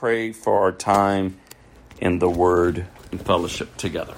pray for our time in the Word and fellowship together.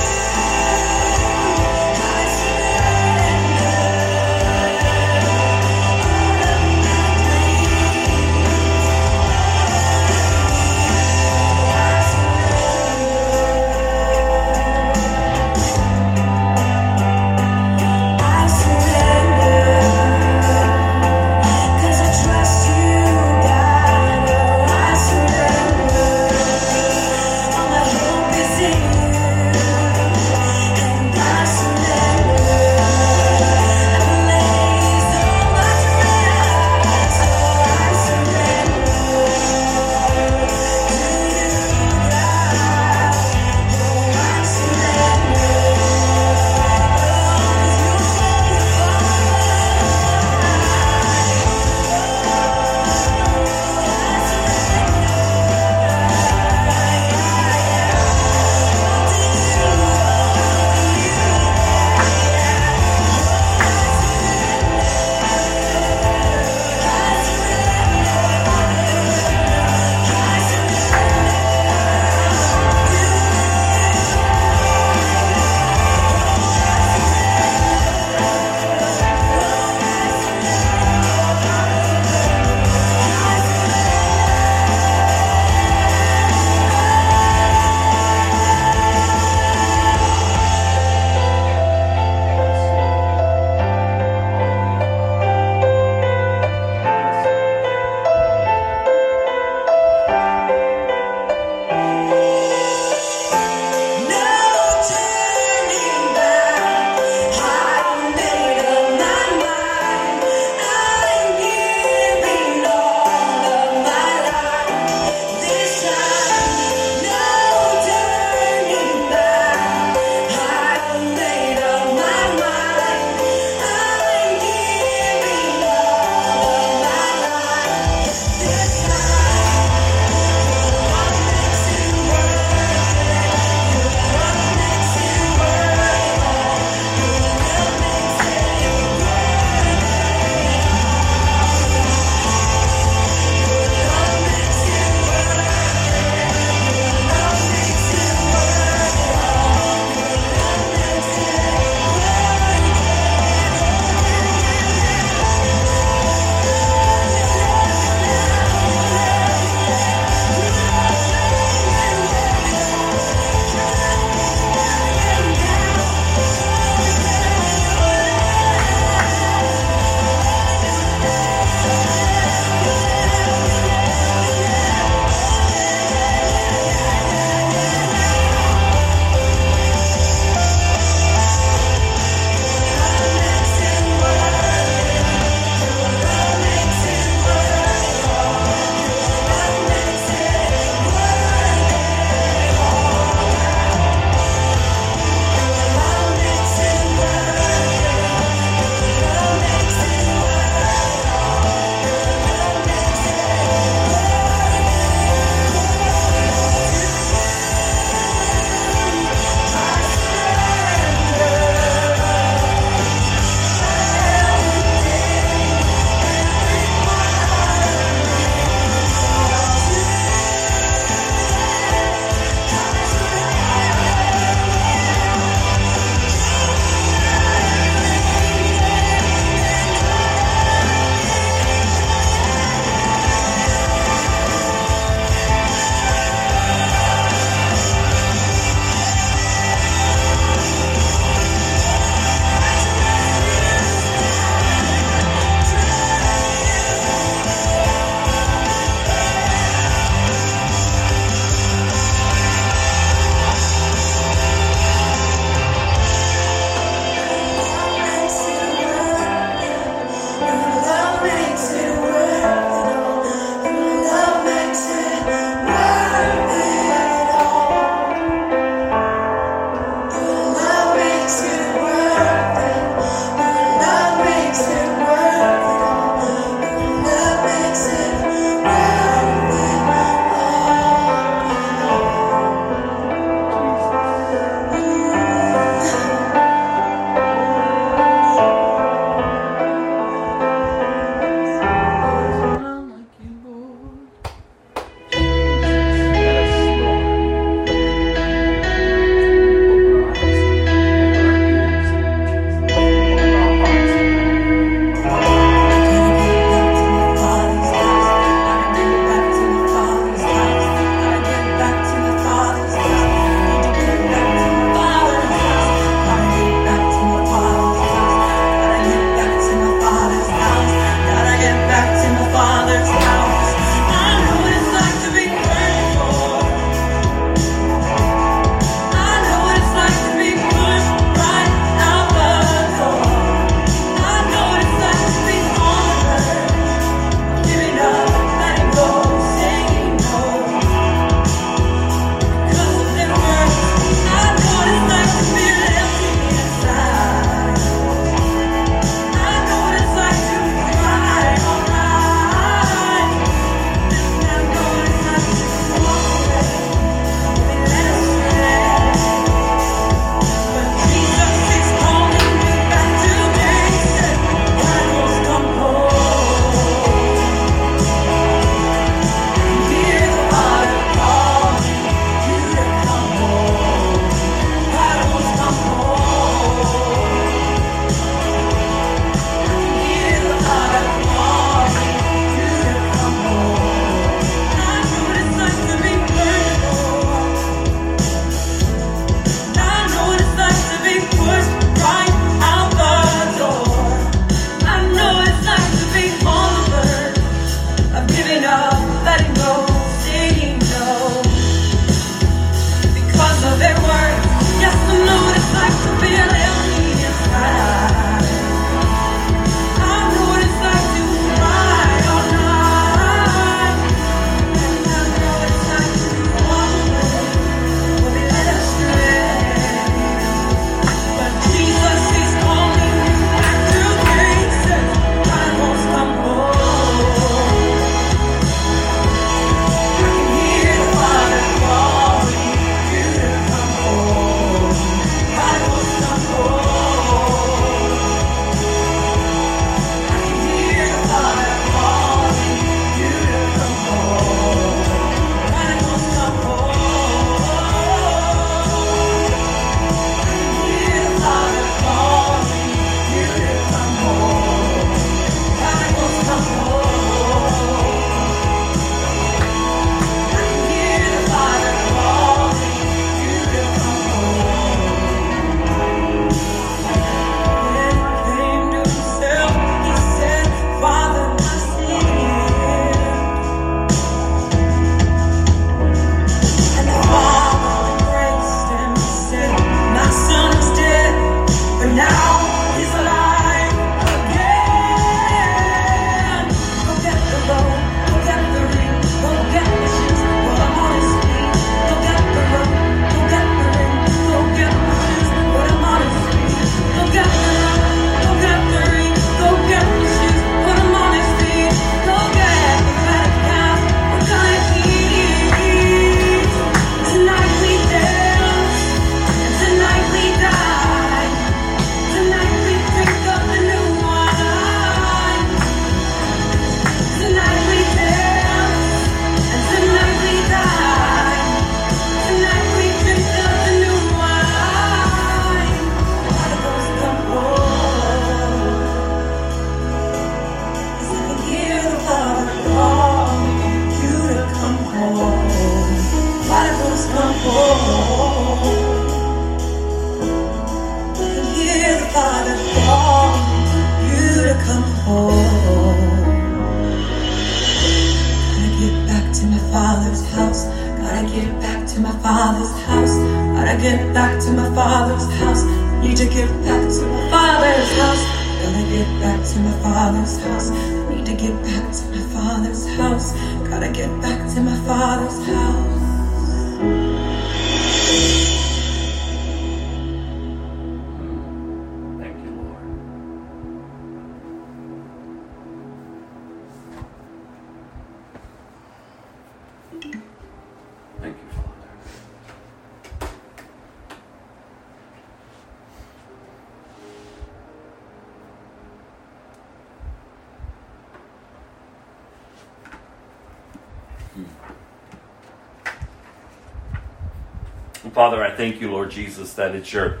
Father, I thank you, Lord Jesus, that it's your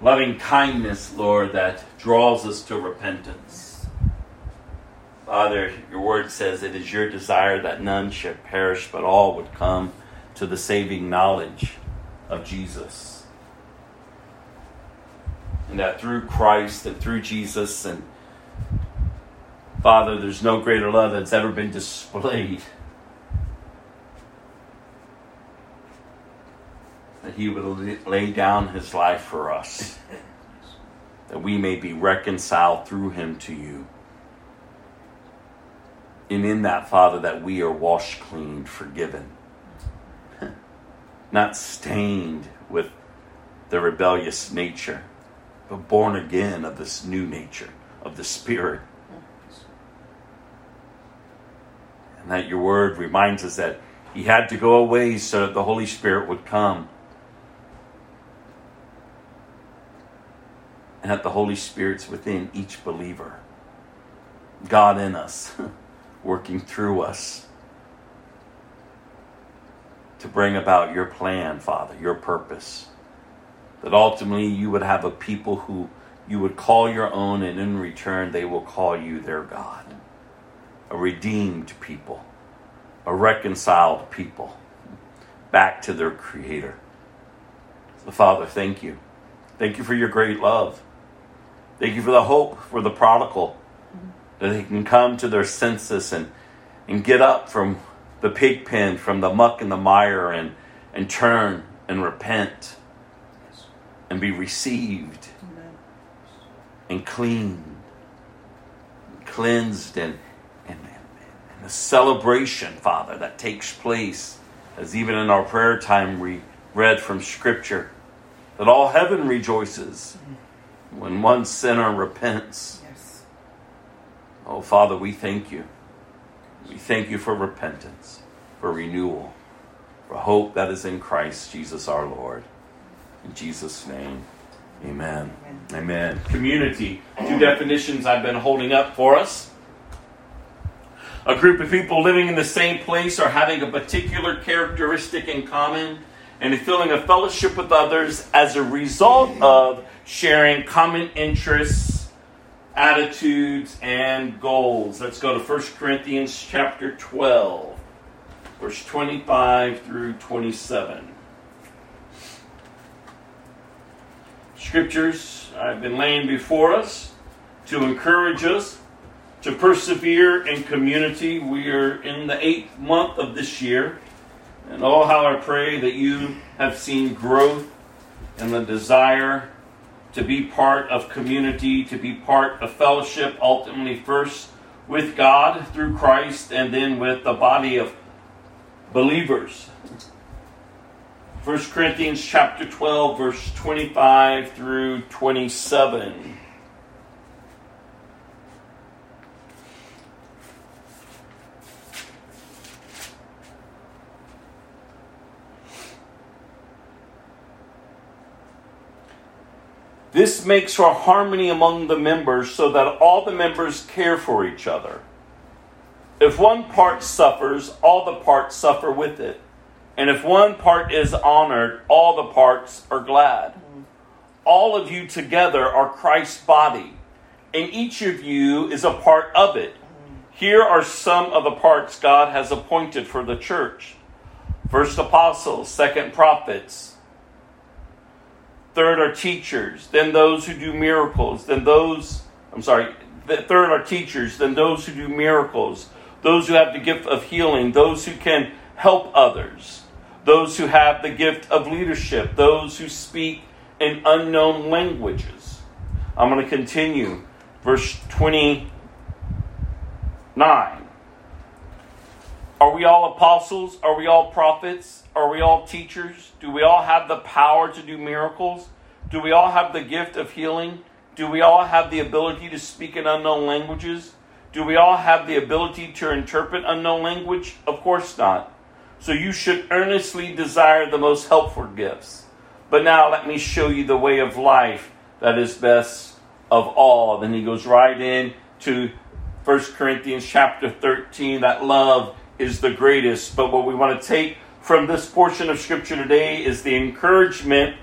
loving kindness, Lord, that draws us to repentance. Father, your word says it is your desire that none should perish, but all would come to the saving knowledge of Jesus. And that through Christ and through Jesus and Father, there's no greater love that's ever been displayed he would lay down his life for us, that we may be reconciled through him to you. And in that, Father, that we are washed clean, forgiven, not stained with the rebellious nature, but born again of this new nature, of the Spirit. And that your word reminds us that he had to go away so that the Holy Spirit would come and that the Holy Spirit's within each believer. God in us, working through us to bring about your plan, Father, your purpose. That ultimately you would have a people who you would call your own, and in return they will call you their God. A redeemed people, a reconciled people, back to their Creator. So, Father, thank you. Thank you for your great love. Thank you for the hope for the prodigal that they can come to their senses and and get up from the pig pen, from the muck and the mire, and, and turn and repent and be received and cleaned, cleansed, and, and, and the celebration, Father, that takes place, as even in our prayer time we read from Scripture, that all heaven rejoices when one sinner repents. Yes. Oh, Father, we thank you. We thank you for repentance, for renewal, for hope that is in Christ Jesus our Lord. In Jesus' name, amen. Amen. amen. Community. Two definitions I've been holding up for us. A group of people living in the same place or having a particular characteristic in common and a feeling of fellowship with others as a result of sharing common interests, attitudes, and goals. Let's go to 1 Corinthians chapter 12, verse 25 through 27. Scriptures I've been laying before us to encourage us to persevere in community. We are in the eighth month of this year. And oh, how I pray that you have seen growth and the desire to be part of community, to be part of fellowship, ultimately, first with God through Christ, and then with the body of believers. 1 Corinthians chapter 12, verse 25 through 27. This makes for harmony among the members so that all the members care for each other. If one part suffers, all the parts suffer with it. And if one part is honored, all the parts are glad. All of you together are Christ's body, and each of you is a part of it. Here are some of the parts God has appointed for the church first apostles, second prophets Third are teachers, then those who do miracles, then those, I'm sorry, the third are teachers, then those who do miracles, those who have the gift of healing, those who can help others, those who have the gift of leadership, those who speak in unknown languages. I'm going to continue. Verse 29. Are we all apostles? Are we all prophets? Are we all teachers? Do we all have the power to do miracles? Do we all have the gift of healing? Do we all have the ability to speak in unknown languages? Do we all have the ability to interpret unknown language? Of course not. So you should earnestly desire the most helpful gifts. But now let me show you the way of life that is best of all. Then he goes right in to 1 Corinthians chapter 13 that love is the greatest. But what we want to take from this portion of Scripture today is the encouragement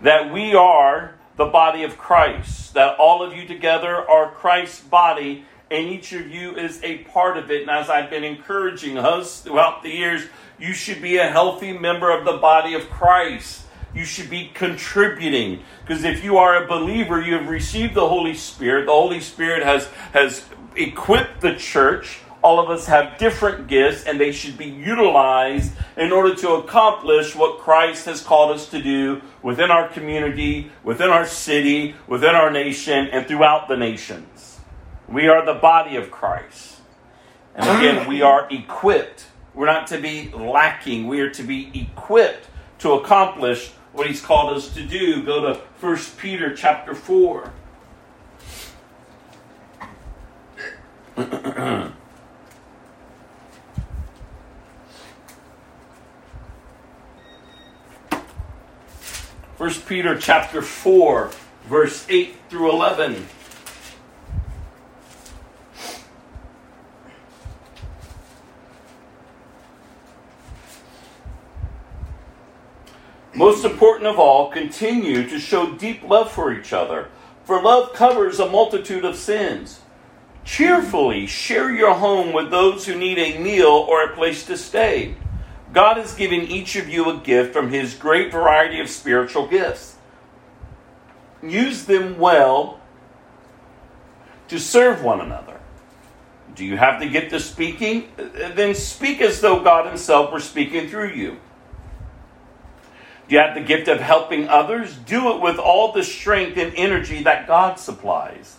that we are the body of Christ, that all of you together are Christ's body, and each of you is a part of it. And as I've been encouraging us throughout the years, you should be a healthy member of the body of Christ. You should be contributing. Because if you are a believer, you have received the Holy Spirit. The Holy Spirit has, has equipped the church all of us have different gifts, and they should be utilized in order to accomplish what Christ has called us to do within our community, within our city, within our nation, and throughout the nations. We are the body of Christ. And again, we are equipped. We're not to be lacking, we are to be equipped to accomplish what he's called us to do. Go to 1 Peter chapter 4. 1 Peter chapter 4, verse 8 through 11. Most important of all, continue to show deep love for each other, for love covers a multitude of sins. Cheerfully share your home with those who need a meal or a place to stay. God has given each of you a gift from His great variety of spiritual gifts. Use them well to serve one another. Do you have the gift of speaking? Then speak as though God Himself were speaking through you. Do you have the gift of helping others? Do it with all the strength and energy that God supplies.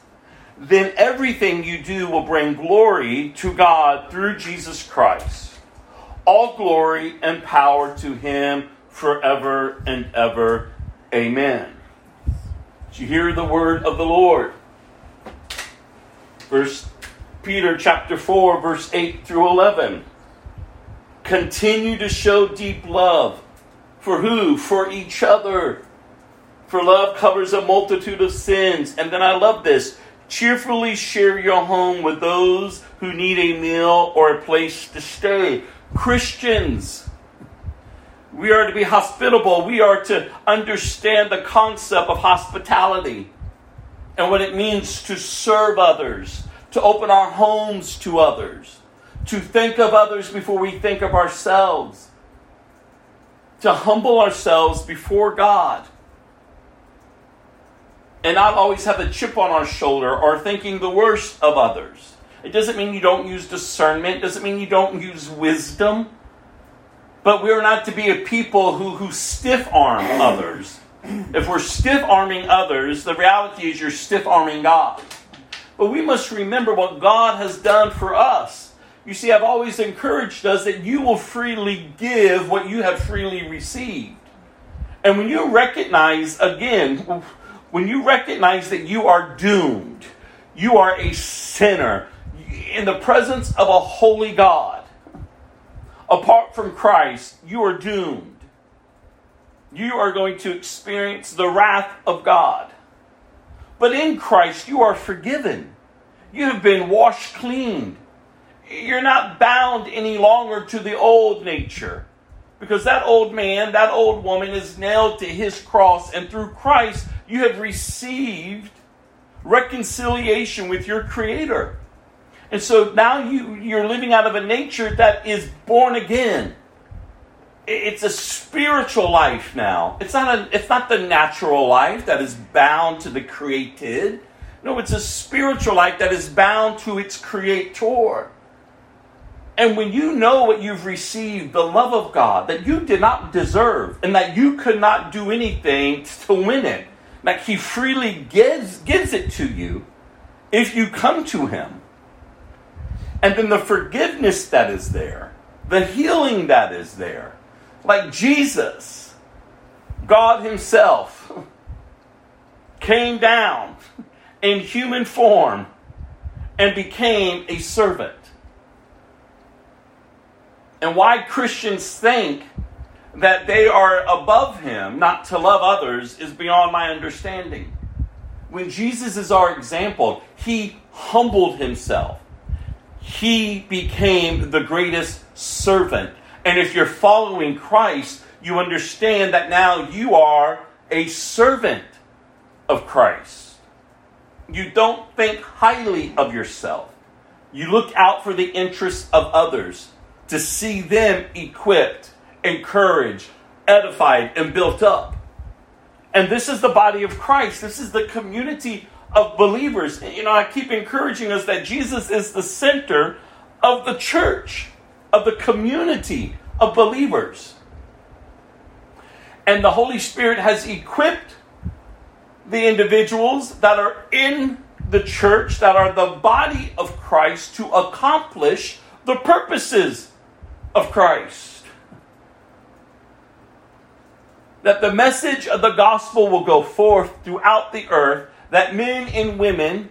Then everything you do will bring glory to God through Jesus Christ. All glory and power to Him forever and ever. Amen. Did you hear the word of the Lord? First Peter chapter 4, verse 8 through 11. Continue to show deep love. For who? For each other. For love covers a multitude of sins. And then I love this. Cheerfully share your home with those who need a meal or a place to stay. Christians, we are to be hospitable. We are to understand the concept of hospitality and what it means to serve others, to open our homes to others, to think of others before we think of ourselves, to humble ourselves before God. And not always have a chip on our shoulder or thinking the worst of others. It doesn't mean you don't use discernment, it doesn't mean you don't use wisdom. But we are not to be a people who, who stiff arm others. If we're stiff arming others, the reality is you're stiff arming God. But we must remember what God has done for us. You see, I've always encouraged us that you will freely give what you have freely received. And when you recognize, again, when you recognize that you are doomed, you are a sinner in the presence of a holy God, apart from Christ, you are doomed. You are going to experience the wrath of God. But in Christ, you are forgiven. You have been washed clean. You're not bound any longer to the old nature. Because that old man, that old woman is nailed to his cross, and through Christ, you have received reconciliation with your Creator. And so now you, you're living out of a nature that is born again it's a spiritual life now. It's not a, it's not the natural life that is bound to the created. No, it's a spiritual life that is bound to its creator. And when you know what you've received, the love of God that you did not deserve and that you could not do anything to win it, that He freely gives, gives it to you if you come to Him. And then the forgiveness that is there, the healing that is there, like Jesus, God Himself, came down in human form and became a servant. And why Christians think that they are above Him, not to love others, is beyond my understanding. When Jesus is our example, He humbled Himself. He became the greatest servant and if you're following Christ, you understand that now you are a servant of Christ. You don't think highly of yourself. You look out for the interests of others to see them equipped, encouraged, edified, and built up. And this is the body of Christ. This is the community of believers. You know, I keep encouraging us that Jesus is the center of the church of the community of believers. And the Holy Spirit has equipped the individuals that are in the church, that are the body of Christ, to accomplish the purposes of Christ. That the message of the gospel will go forth throughout the earth, that men and women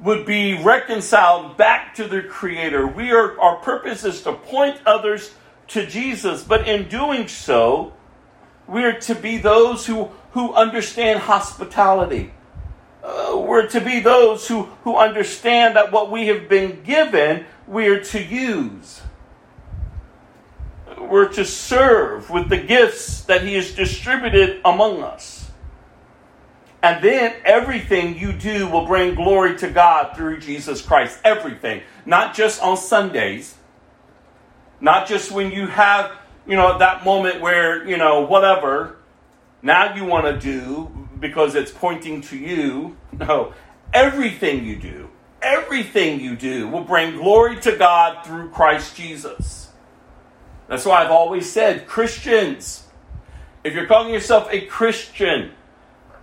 would be reconciled back to their creator. We are our purpose is to point others to Jesus, but in doing so, we are to be those who, who understand hospitality. Uh, we're to be those who, who understand that what we have been given, we are to use. We're to serve with the gifts that He has distributed among us. And then everything you do will bring glory to God through Jesus Christ. Everything. Not just on Sundays. Not just when you have, you know, that moment where, you know, whatever now you want to do because it's pointing to you. No. Everything you do everything you do will bring glory to God through Christ Jesus. That's why I've always said, Christians, if you're calling yourself a Christian,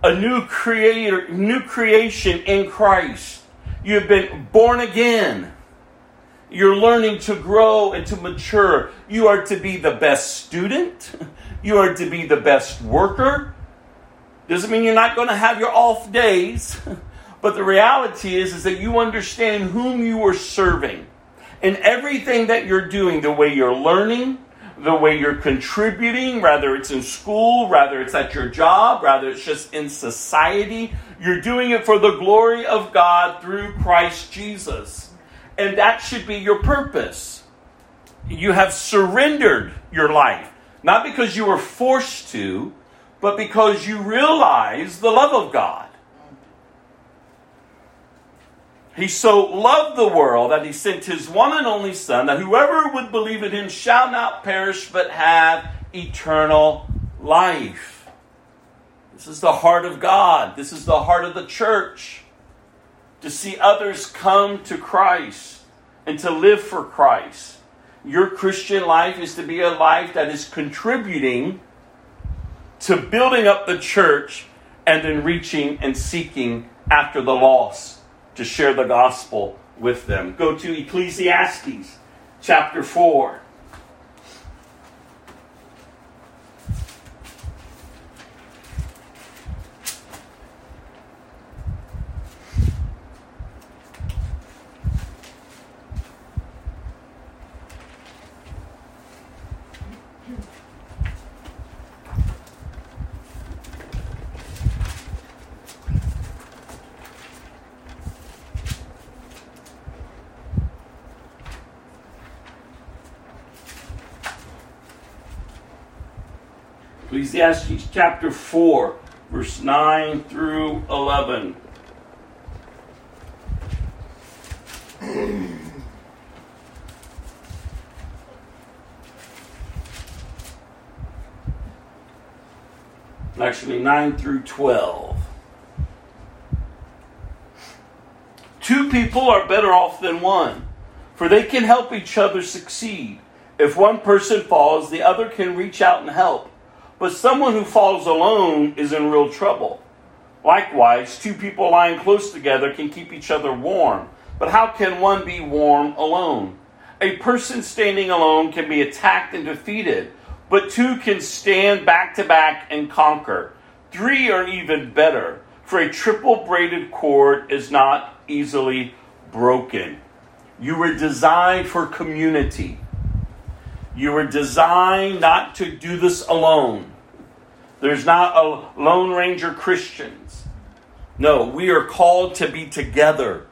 a new creator, new creation in Christ, you have been born again. You're learning to grow and to mature. You are to be the best student. You are to be the best worker. Doesn't mean you're not going to have your off days. But the reality is, is that you understand whom you are serving. And everything that you're doing, the way you're learning, the way you're contributing, whether it's in school, whether it's at your job, whether it's just in society, you're doing it for the glory of God through Christ Jesus. And that should be your purpose. You have surrendered your life, not because you were forced to, but because you realize the love of God. He so loved the world that he sent his one and only Son, that whoever would believe in him shall not perish but have eternal life. This is the heart of God. This is the heart of the church. To see others come to Christ and to live for Christ. Your Christian life is to be a life that is contributing to building up the church and then reaching and seeking after the lost to share the gospel with them. Go to Ecclesiastes chapter 4. Ecclesiastes chapter 4, verse 9 through 11. Actually, 9 through 12. Two people are better off than one, for they can help each other succeed. If one person falls, the other can reach out and help. But someone who falls alone is in real trouble. Likewise, two people lying close together can keep each other warm. But how can one be warm alone? A person standing alone can be attacked and defeated, but two can stand back to back and conquer. Three are even better, for a triple braided cord is not easily broken. You were designed for community. You were designed not to do this alone. There's not a Lone Ranger Christians. No, we are called to be together.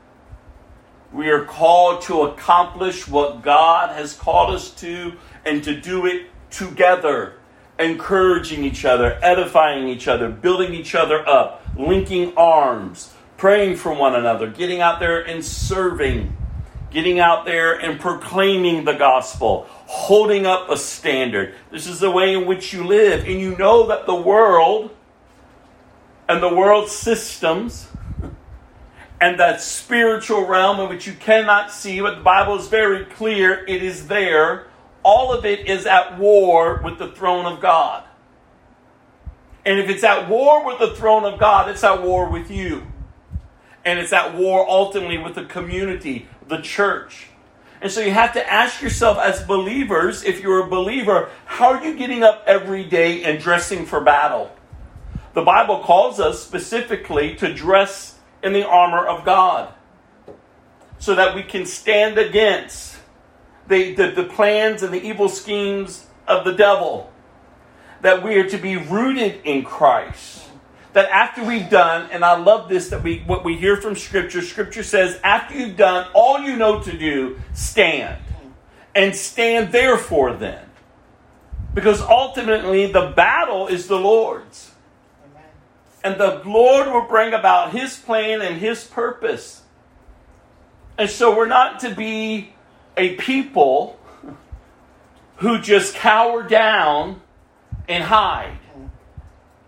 We are called to accomplish what God has called us to and to do it together, encouraging each other, edifying each other, building each other up, linking arms, praying for one another, getting out there and serving getting out there and proclaiming the gospel, holding up a standard. This is the way in which you live. And you know that the world and the world systems and that spiritual realm in which you cannot see, but the Bible is very clear, it is there. All of it is at war with the throne of God. And if it's at war with the throne of God, it's at war with you. And it's at war ultimately with the community the church. And so you have to ask yourself, as believers, if you're a believer, how are you getting up every day and dressing for battle? The Bible calls us specifically to dress in the armor of God so that we can stand against the, the, the plans and the evil schemes of the devil. That we are to be rooted in Christ that after we've done, and I love this that we what we hear from Scripture, Scripture says, after you've done all you know to do, stand. And stand therefore then. Because ultimately the battle is the Lord's. And the Lord will bring about his plan and his purpose. And so we're not to be a people who just cower down and hide.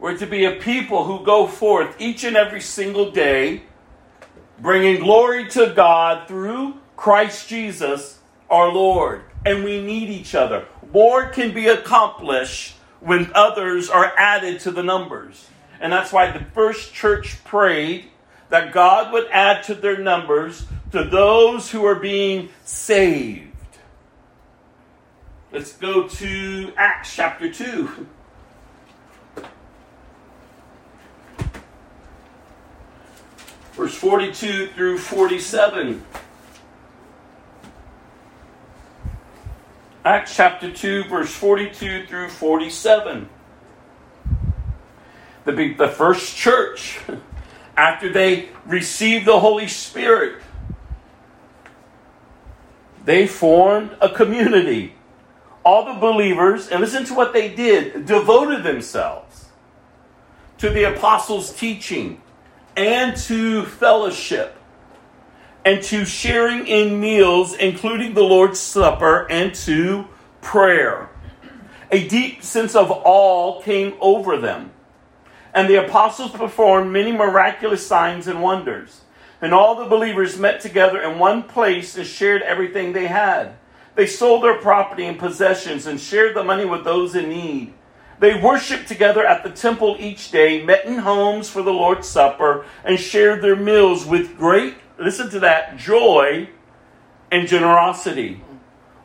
We're to be a people who go forth each and every single day bringing glory to God through Christ Jesus our Lord. And we need each other. More can be accomplished when others are added to the numbers. And that's why the first church prayed that God would add to their numbers to those who are being saved. Let's go to Acts chapter 2. Verse 42 through 47. Acts chapter 2, verse 42 through 47. The, the first church, after they received the Holy Spirit, they formed a community. All the believers, and listen to what they did, devoted themselves to the apostles' teaching and to fellowship and to sharing in meals, including the Lord's Supper, and to prayer. A deep sense of awe came over them. And the apostles performed many miraculous signs and wonders. And all the believers met together in one place and shared everything they had. They sold their property and possessions and shared the money with those in need. They worshiped together at the temple each day, met in homes for the Lord's Supper, and shared their meals with great, listen to that, joy and generosity.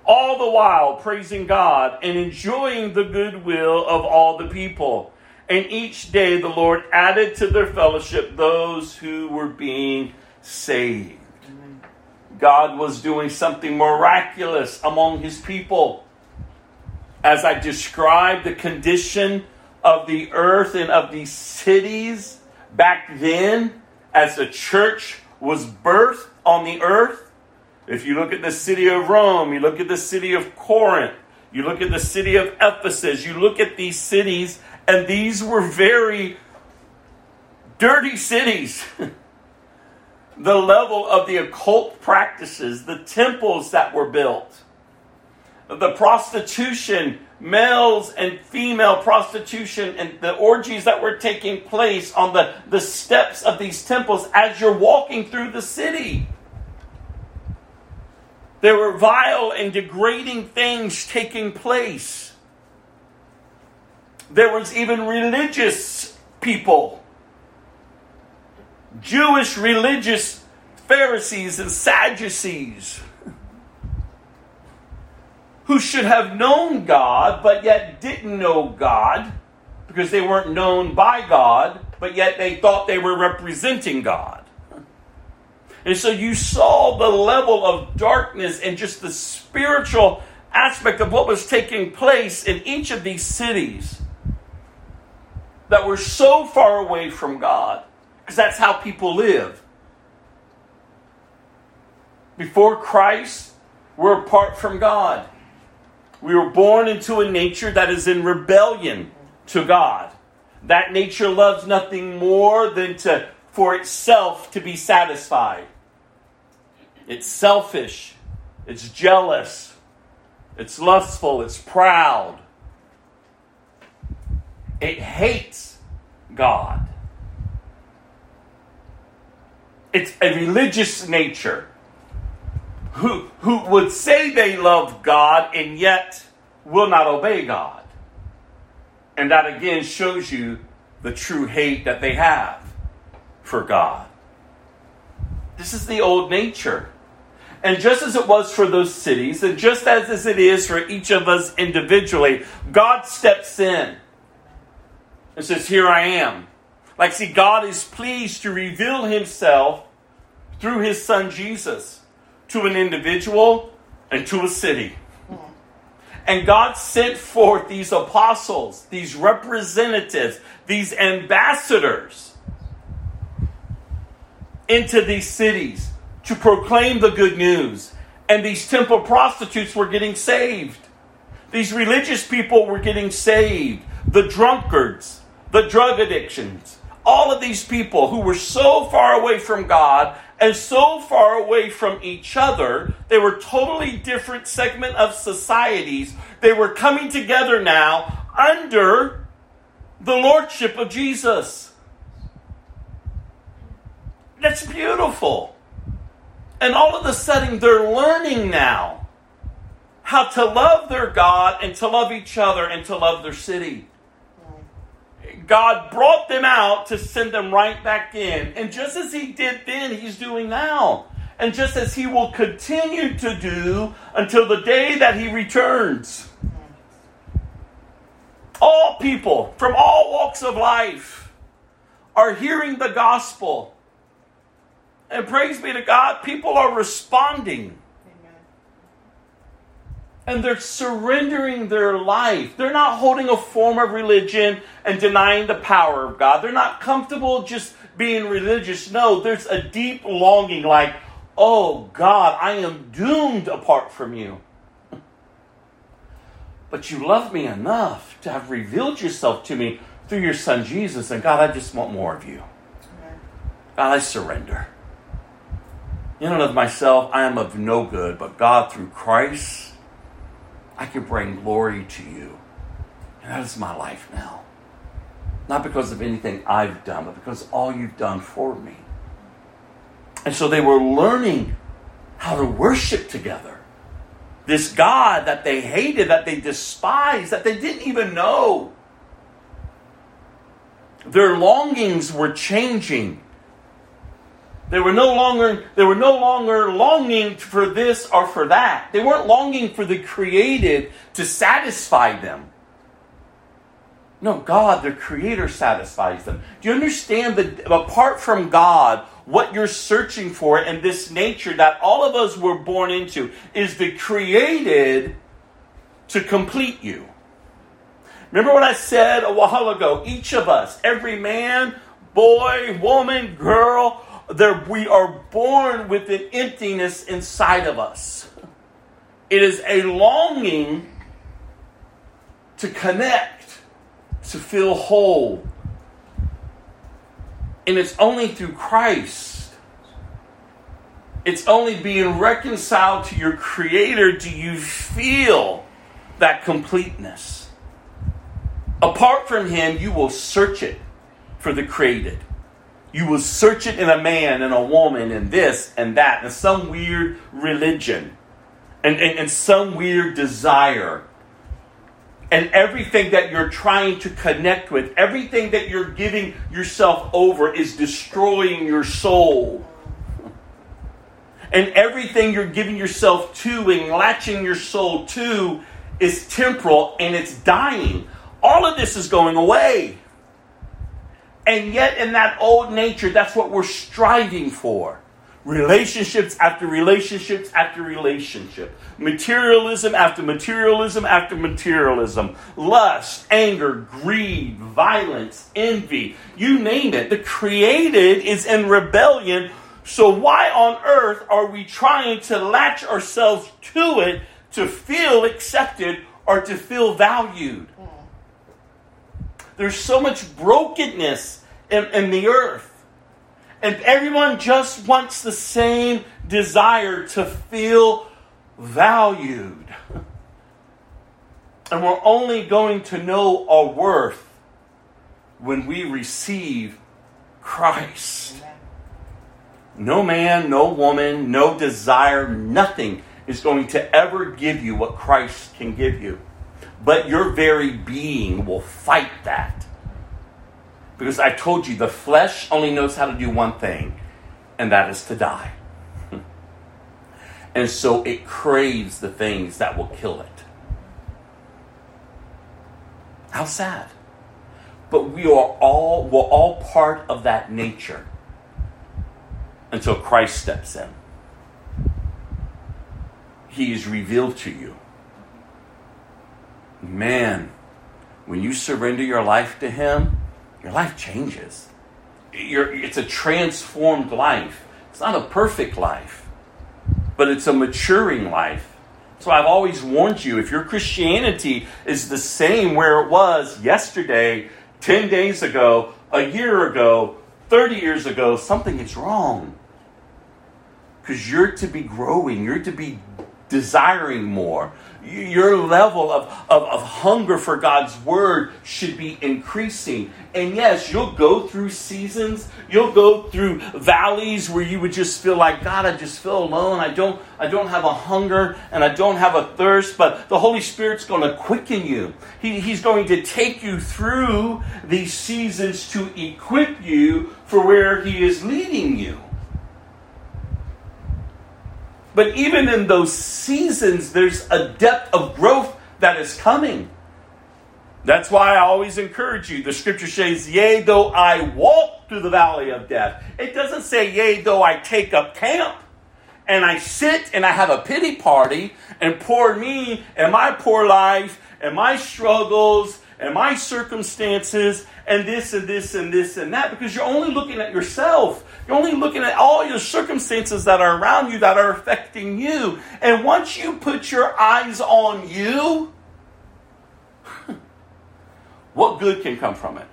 All the while praising God and enjoying the goodwill of all the people. And each day the Lord added to their fellowship those who were being saved. God was doing something miraculous among his people as I described the condition of the earth and of these cities back then as the church was birthed on the earth. If you look at the city of Rome, you look at the city of Corinth, you look at the city of Ephesus, you look at these cities, and these were very dirty cities. the level of the occult practices, the temples that were built the prostitution, males and female prostitution, and the orgies that were taking place on the, the steps of these temples as you're walking through the city. There were vile and degrading things taking place. There was even religious people, Jewish religious Pharisees and Sadducees who should have known God, but yet didn't know God because they weren't known by God, but yet they thought they were representing God. And so you saw the level of darkness and just the spiritual aspect of what was taking place in each of these cities that were so far away from God, because that's how people live. Before Christ, we're apart from God. We were born into a nature that is in rebellion to God. That nature loves nothing more than to for itself to be satisfied. It's selfish, it's jealous, it's lustful, it's proud. It hates God. It's a religious nature who, who would say they love God and yet will not obey God. And that again shows you the true hate that they have for God. This is the old nature. And just as it was for those cities, and just as it is for each of us individually, God steps in and says, Here I am. Like, see, God is pleased to reveal himself through his son Jesus to an individual and to a city. And God sent forth these apostles, these representatives, these ambassadors into these cities to proclaim the good news. And these temple prostitutes were getting saved. These religious people were getting saved. The drunkards, the drug addictions, all of these people who were so far away from God and so far away from each other. They were totally different segment of societies. They were coming together now under the lordship of Jesus. That's beautiful. And all of a sudden, they're learning now how to love their God and to love each other and to love their city. God brought them out to send them right back in. And just as He did then, He's doing now. And just as He will continue to do until the day that He returns. All people from all walks of life are hearing the gospel. And praise be to God, people are responding and they're surrendering their life. They're not holding a form of religion and denying the power of God. They're not comfortable just being religious. No, there's a deep longing like, oh God, I am doomed apart from you. But you love me enough to have revealed yourself to me through your son Jesus. And God, I just want more of you. God, I surrender. In and of myself, I am of no good, but God, through Christ, I can bring glory to you. And that is my life now. Not because of anything I've done, but because all you've done for me. And so they were learning how to worship together. This God that they hated, that they despised, that they didn't even know. Their longings were changing. They were no longer they were no longer longing for this or for that. They weren't longing for the created to satisfy them. No, God, the creator satisfies them. Do you understand that apart from God, what you're searching for and this nature that all of us were born into is the created to complete you. Remember what I said a while ago? Each of us, every man, boy, woman, girl, there, we are born with an emptiness inside of us. It is a longing to connect, to feel whole. And it's only through Christ. It's only being reconciled to your Creator do you feel that completeness. Apart from Him, you will search it for the created. You will search it in a man and a woman and this and that and some weird religion and, and, and some weird desire. And everything that you're trying to connect with, everything that you're giving yourself over is destroying your soul. And everything you're giving yourself to and latching your soul to is temporal and it's dying. All of this is going away. And yet, in that old nature, that's what we're striving for. Relationships after relationships after relationship. Materialism after materialism after materialism. Lust, anger, greed, violence, envy. You name it. The created is in rebellion. So, why on earth are we trying to latch ourselves to it to feel accepted or to feel valued? There's so much brokenness in, in the earth. And everyone just wants the same desire to feel valued. And we're only going to know our worth when we receive Christ. No man, no woman, no desire, nothing is going to ever give you what Christ can give you but your very being will fight that. Because I told you, the flesh only knows how to do one thing, and that is to die. and so it craves the things that will kill it. How sad. But we are all, we're all part of that nature until Christ steps in. He is revealed to you man, when you surrender your life to Him, your life changes. You're, it's a transformed life. It's not a perfect life, but it's a maturing life. So I've always warned you if your Christianity is the same where it was yesterday, 10 days ago, a year ago, 30 years ago, something is wrong. Because you're to be growing, you're to be desiring more. your level of, of, of hunger for God's word should be increasing. And yes, you'll go through seasons, you'll go through valleys where you would just feel like, God, I just feel alone. I don't, I don't have a hunger and I don't have a thirst, but the Holy Spirit's going to quicken you. He, he's going to take you through these seasons to equip you for where He is leading you. But even in those seasons, there's a depth of growth that is coming. That's why I always encourage you. The scripture says, Yea, though I walk through the valley of death. It doesn't say, Yea, though I take up camp and I sit and I have a pity party and poor me and my poor life and my struggles and my circumstances and this and this and this and that because you're only looking at yourself. You're only looking at all your circumstances that are around you that are affecting you. And once you put your eyes on you, what good can come from it?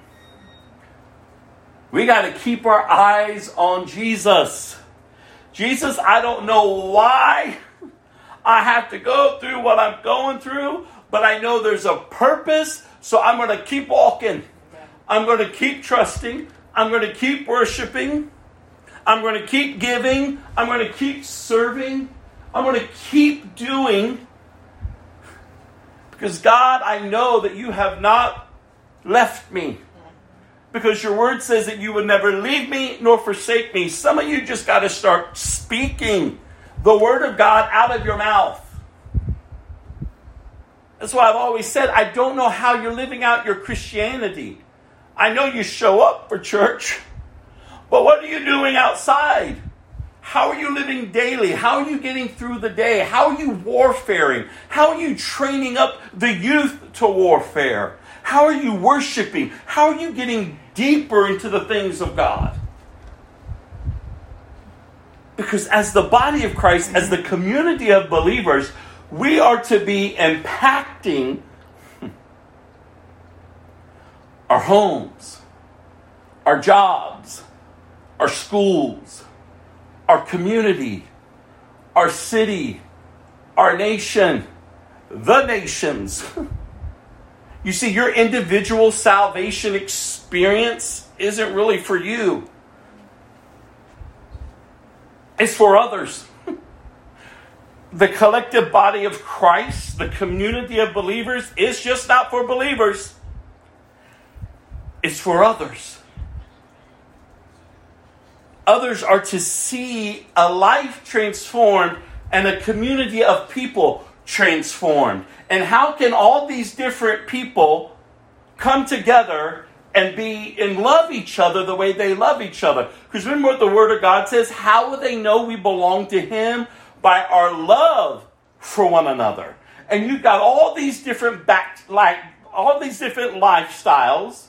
We got to keep our eyes on Jesus. Jesus, I don't know why I have to go through what I'm going through, but I know there's a purpose, so I'm going to keep walking. I'm going to keep trusting. I'm going to keep worshiping. I'm going to keep giving. I'm going to keep serving. I'm going to keep doing. Because, God, I know that you have not left me. Because your word says that you would never leave me nor forsake me. Some of you just got to start speaking the word of God out of your mouth. That's why I've always said I don't know how you're living out your Christianity. I know you show up for church, but what are you doing outside? How are you living daily? How are you getting through the day? How are you warfaring? How are you training up the youth to warfare? How are you worshiping? How are you getting deeper into the things of God? Because as the body of Christ, as the community of believers, we are to be impacting our homes, our jobs, our schools, our community, our city, our nation, the nations. You see, your individual salvation experience isn't really for you, it's for others. The collective body of Christ, the community of believers, is just not for believers it's for others. Others are to see a life transformed and a community of people transformed. And how can all these different people come together and be and love each other the way they love each other? Because remember what the Word of God says? How will they know we belong to Him? By our love for one another. And you've got all these different back like all these different lifestyles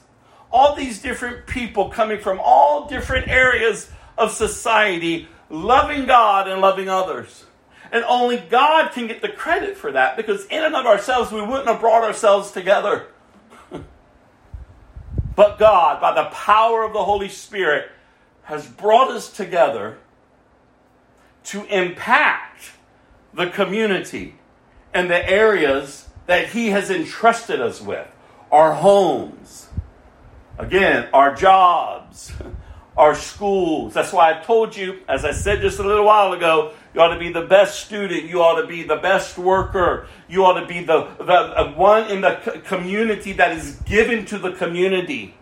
all these different people coming from all different areas of society, loving God and loving others. And only God can get the credit for that because, in and of ourselves, we wouldn't have brought ourselves together. but God, by the power of the Holy Spirit, has brought us together to impact the community and the areas that He has entrusted us with our homes Again, our jobs, our schools. That's why I told you, as I said just a little while ago, you ought to be the best student. You ought to be the best worker. You ought to be the, the one in the community that is given to the community.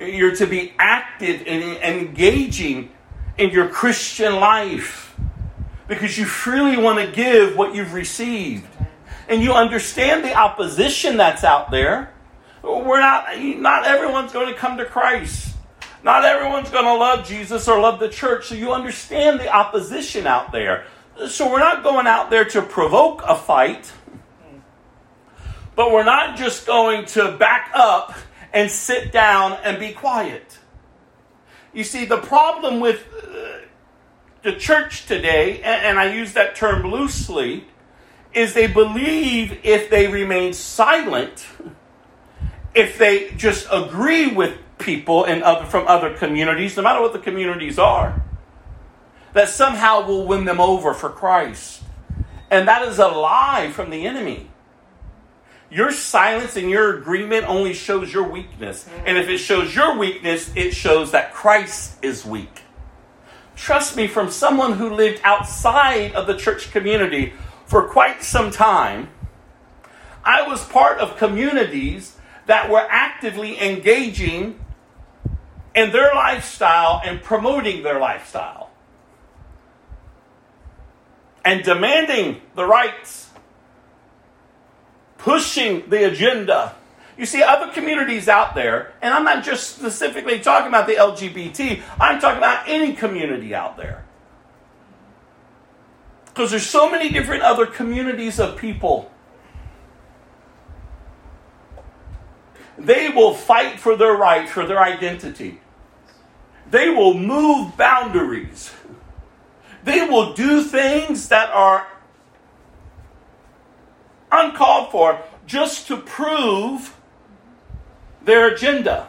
You're to be active and engaging in your Christian life because you freely want to give what you've received. And you understand the opposition that's out there. We're not, not everyone's going to come to Christ. Not everyone's going to love Jesus or love the church. So you understand the opposition out there. So we're not going out there to provoke a fight, but we're not just going to back up and sit down and be quiet. You see, the problem with uh, the church today, and I use that term loosely, is they believe if they remain silent, if they just agree with people in other, from other communities, no matter what the communities are, that somehow will win them over for Christ. And that is a lie from the enemy. Your silence and your agreement only shows your weakness. And if it shows your weakness, it shows that Christ is weak. Trust me, from someone who lived outside of the church community for quite some time, I was part of communities that were actively engaging in their lifestyle and promoting their lifestyle and demanding the rights, pushing the agenda. You see, other communities out there, and I'm not just specifically talking about the LGBT, I'm talking about any community out there. Because there's so many different other communities of people. They will fight for their right, for their identity. They will move boundaries. They will do things that are uncalled for just to prove their agenda.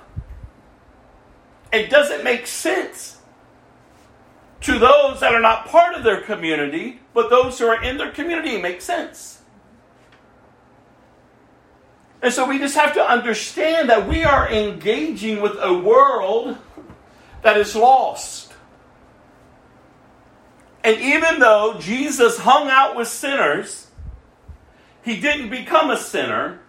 It doesn't make sense to those that are not part of their community, but those who are in their community make sense. And so we just have to understand that we are engaging with a world that is lost. And even though Jesus hung out with sinners, he didn't become a sinner.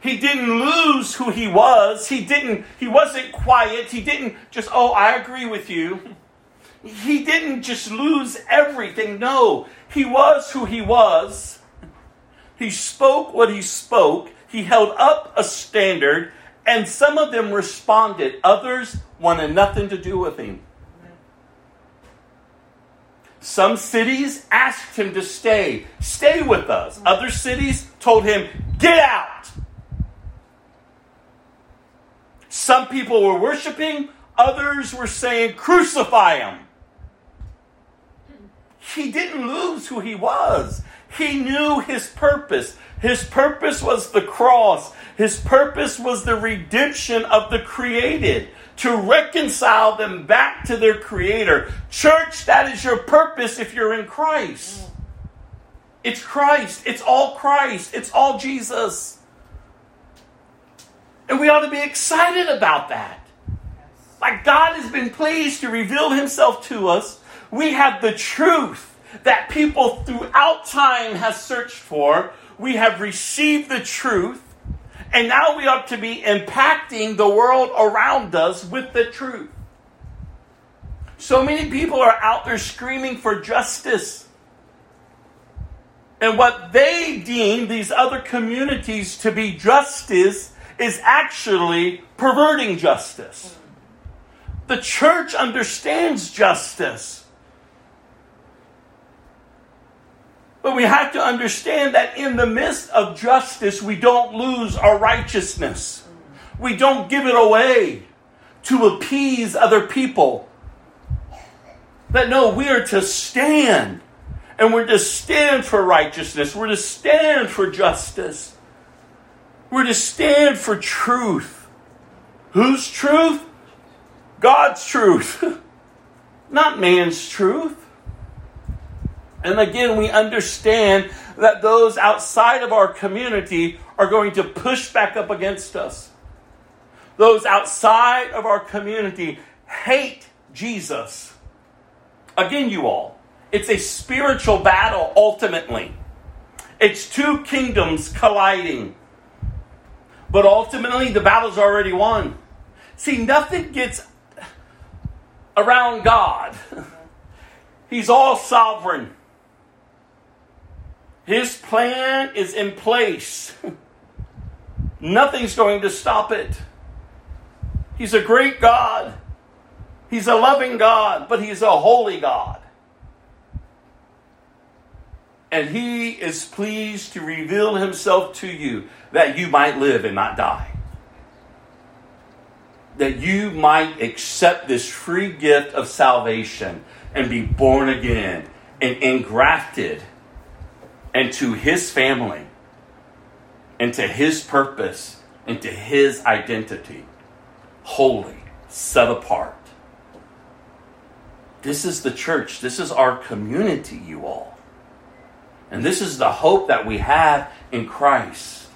He didn't lose who he was. He didn't he wasn't quiet. He didn't just, "Oh, I agree with you." He didn't just lose everything. No, he was who he was. He spoke what he spoke. He held up a standard, and some of them responded. Others wanted nothing to do with him. Some cities asked him to stay, stay with us. Other cities told him, get out. Some people were worshiping, others were saying, crucify him. He didn't lose who he was. He knew his purpose. His purpose was the cross. His purpose was the redemption of the created to reconcile them back to their Creator. Church, that is your purpose if you're in Christ. It's Christ. It's all Christ. It's all Jesus. And we ought to be excited about that. Like God has been pleased to reveal Himself to us. We have the truth that people throughout time have searched for. We have received the truth. And now we ought to be impacting the world around us with the truth. So many people are out there screaming for justice. And what they deem these other communities to be justice is actually perverting justice. The church understands justice. But we have to understand that in the midst of justice, we don't lose our righteousness. We don't give it away to appease other people. That no, we are to stand. And we're to stand for righteousness. We're to stand for justice. We're to stand for truth. Whose truth? God's truth. Not man's truth. And again, we understand that those outside of our community are going to push back up against us. Those outside of our community hate Jesus. Again, you all, it's a spiritual battle ultimately. It's two kingdoms colliding. But ultimately, the battle's already won. See, nothing gets around God. He's all sovereign. His plan is in place. Nothing's going to stop it. He's a great God. He's a loving God, but He's a holy God. And He is pleased to reveal Himself to you that you might live and not die. That you might accept this free gift of salvation and be born again and engrafted and to his family and to his purpose and to his identity. Holy, set apart. This is the church. This is our community, you all. And this is the hope that we have in Christ.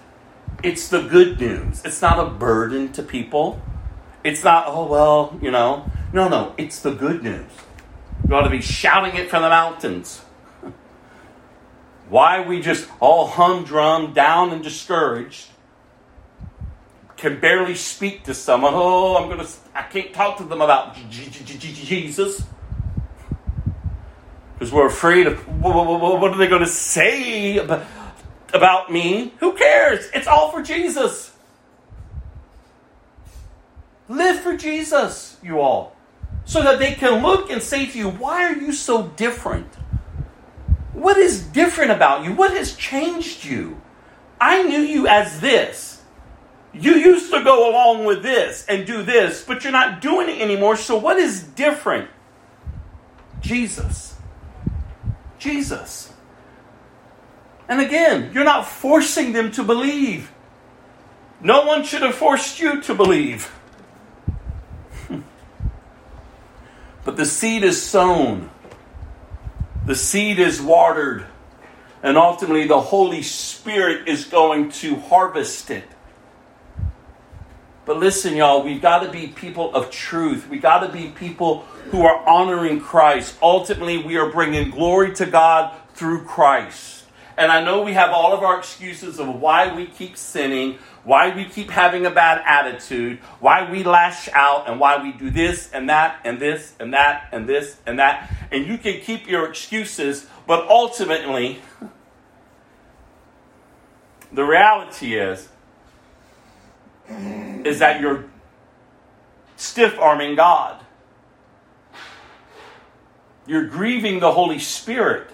It's the good news. It's not a burden to people. It's not, oh, well, you know. No, no, it's the good news. You ought to be shouting it from the mountains. Why we just all humdrum, down and discouraged, can barely speak to someone. Oh, I'm gonna, I can't talk to them about Jesus because we're afraid of what are they going to say about me? Who cares? It's all for Jesus. Live for Jesus, you all, so that they can look and say to you, Why are you so different? What is different about you? What has changed you? I knew you as this. You used to go along with this and do this, but you're not doing it anymore. So, what is different? Jesus. Jesus. And again, you're not forcing them to believe. No one should have forced you to believe. but the seed is sown, the seed is watered, and ultimately the Holy Spirit is going to harvest it. But listen, y'all, we've got to be people of truth. We've got to be people who are honoring Christ. Ultimately, we are bringing glory to God through Christ. And I know we have all of our excuses of why we keep sinning, why we keep having a bad attitude, why we lash out, and why we do this and that and this and that and this and that. And you can keep your excuses, but ultimately, the reality is is that you're stiff arming God. You're grieving the Holy Spirit.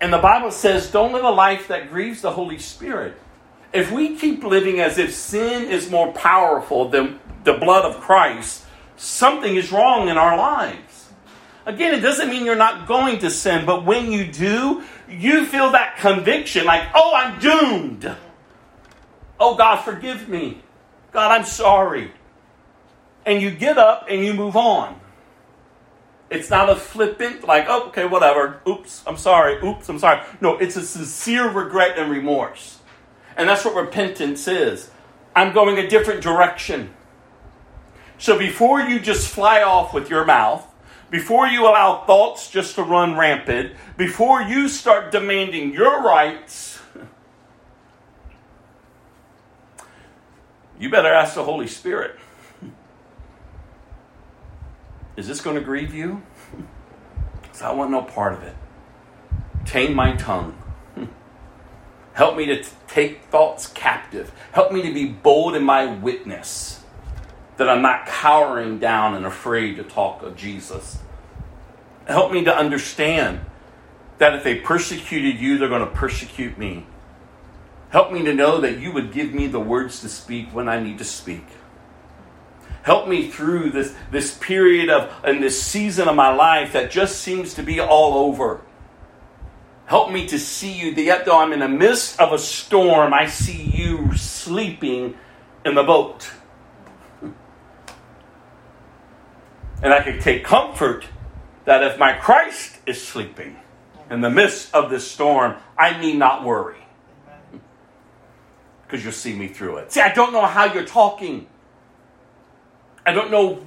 And the Bible says, don't live a life that grieves the Holy Spirit. If we keep living as if sin is more powerful than the blood of Christ, something is wrong in our lives. Again, it doesn't mean you're not going to sin, but when you do, you feel that conviction like, oh, I'm doomed. Oh, God, forgive me. God, I'm sorry. And you get up and you move on. It's not a flippant, like, oh, okay, whatever. Oops, I'm sorry. Oops, I'm sorry. No, it's a sincere regret and remorse. And that's what repentance is. I'm going a different direction. So before you just fly off with your mouth, before you allow thoughts just to run rampant, before you start demanding your rights, you better ask the Holy Spirit Is this going to grieve you? Because I want no part of it. Tame my tongue. Help me to t- take thoughts captive. Help me to be bold in my witness. That I'm not cowering down and afraid to talk of Jesus. Help me to understand that if they persecuted you, they're going to persecute me. Help me to know that you would give me the words to speak when I need to speak. Help me through this, this period of and this season of my life that just seems to be all over. Help me to see you, yet though I'm in the midst of a storm, I see you sleeping in the boat. And I can take comfort that if my Christ is sleeping in the midst of this storm, I need not worry because you'll see me through it. See, I don't know how you're talking. I don't know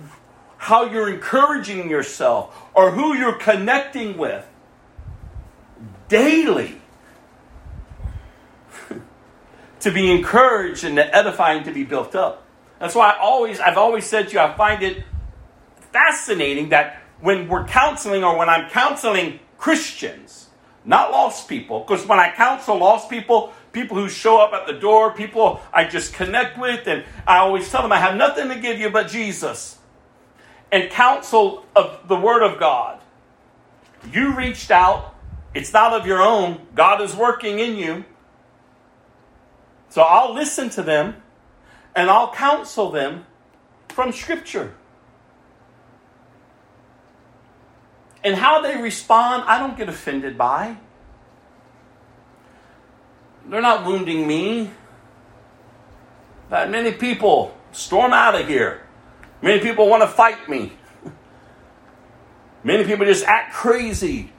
how you're encouraging yourself or who you're connecting with daily to be encouraged and edifying to be built up. That's why I always I've always said to you I find it fascinating that when we're counseling or when I'm counseling Christians, not lost people, because when I counsel lost people, people who show up at the door, people I just connect with, and I always tell them I have nothing to give you but Jesus and counsel of the Word of God. You reached out, it's not of your own, God is working in you. So I'll listen to them and I'll counsel them from Scripture. And how they respond, I don't get offended by. They're not wounding me. That many people storm out of here. Many people want to fight me. Many people just act crazy.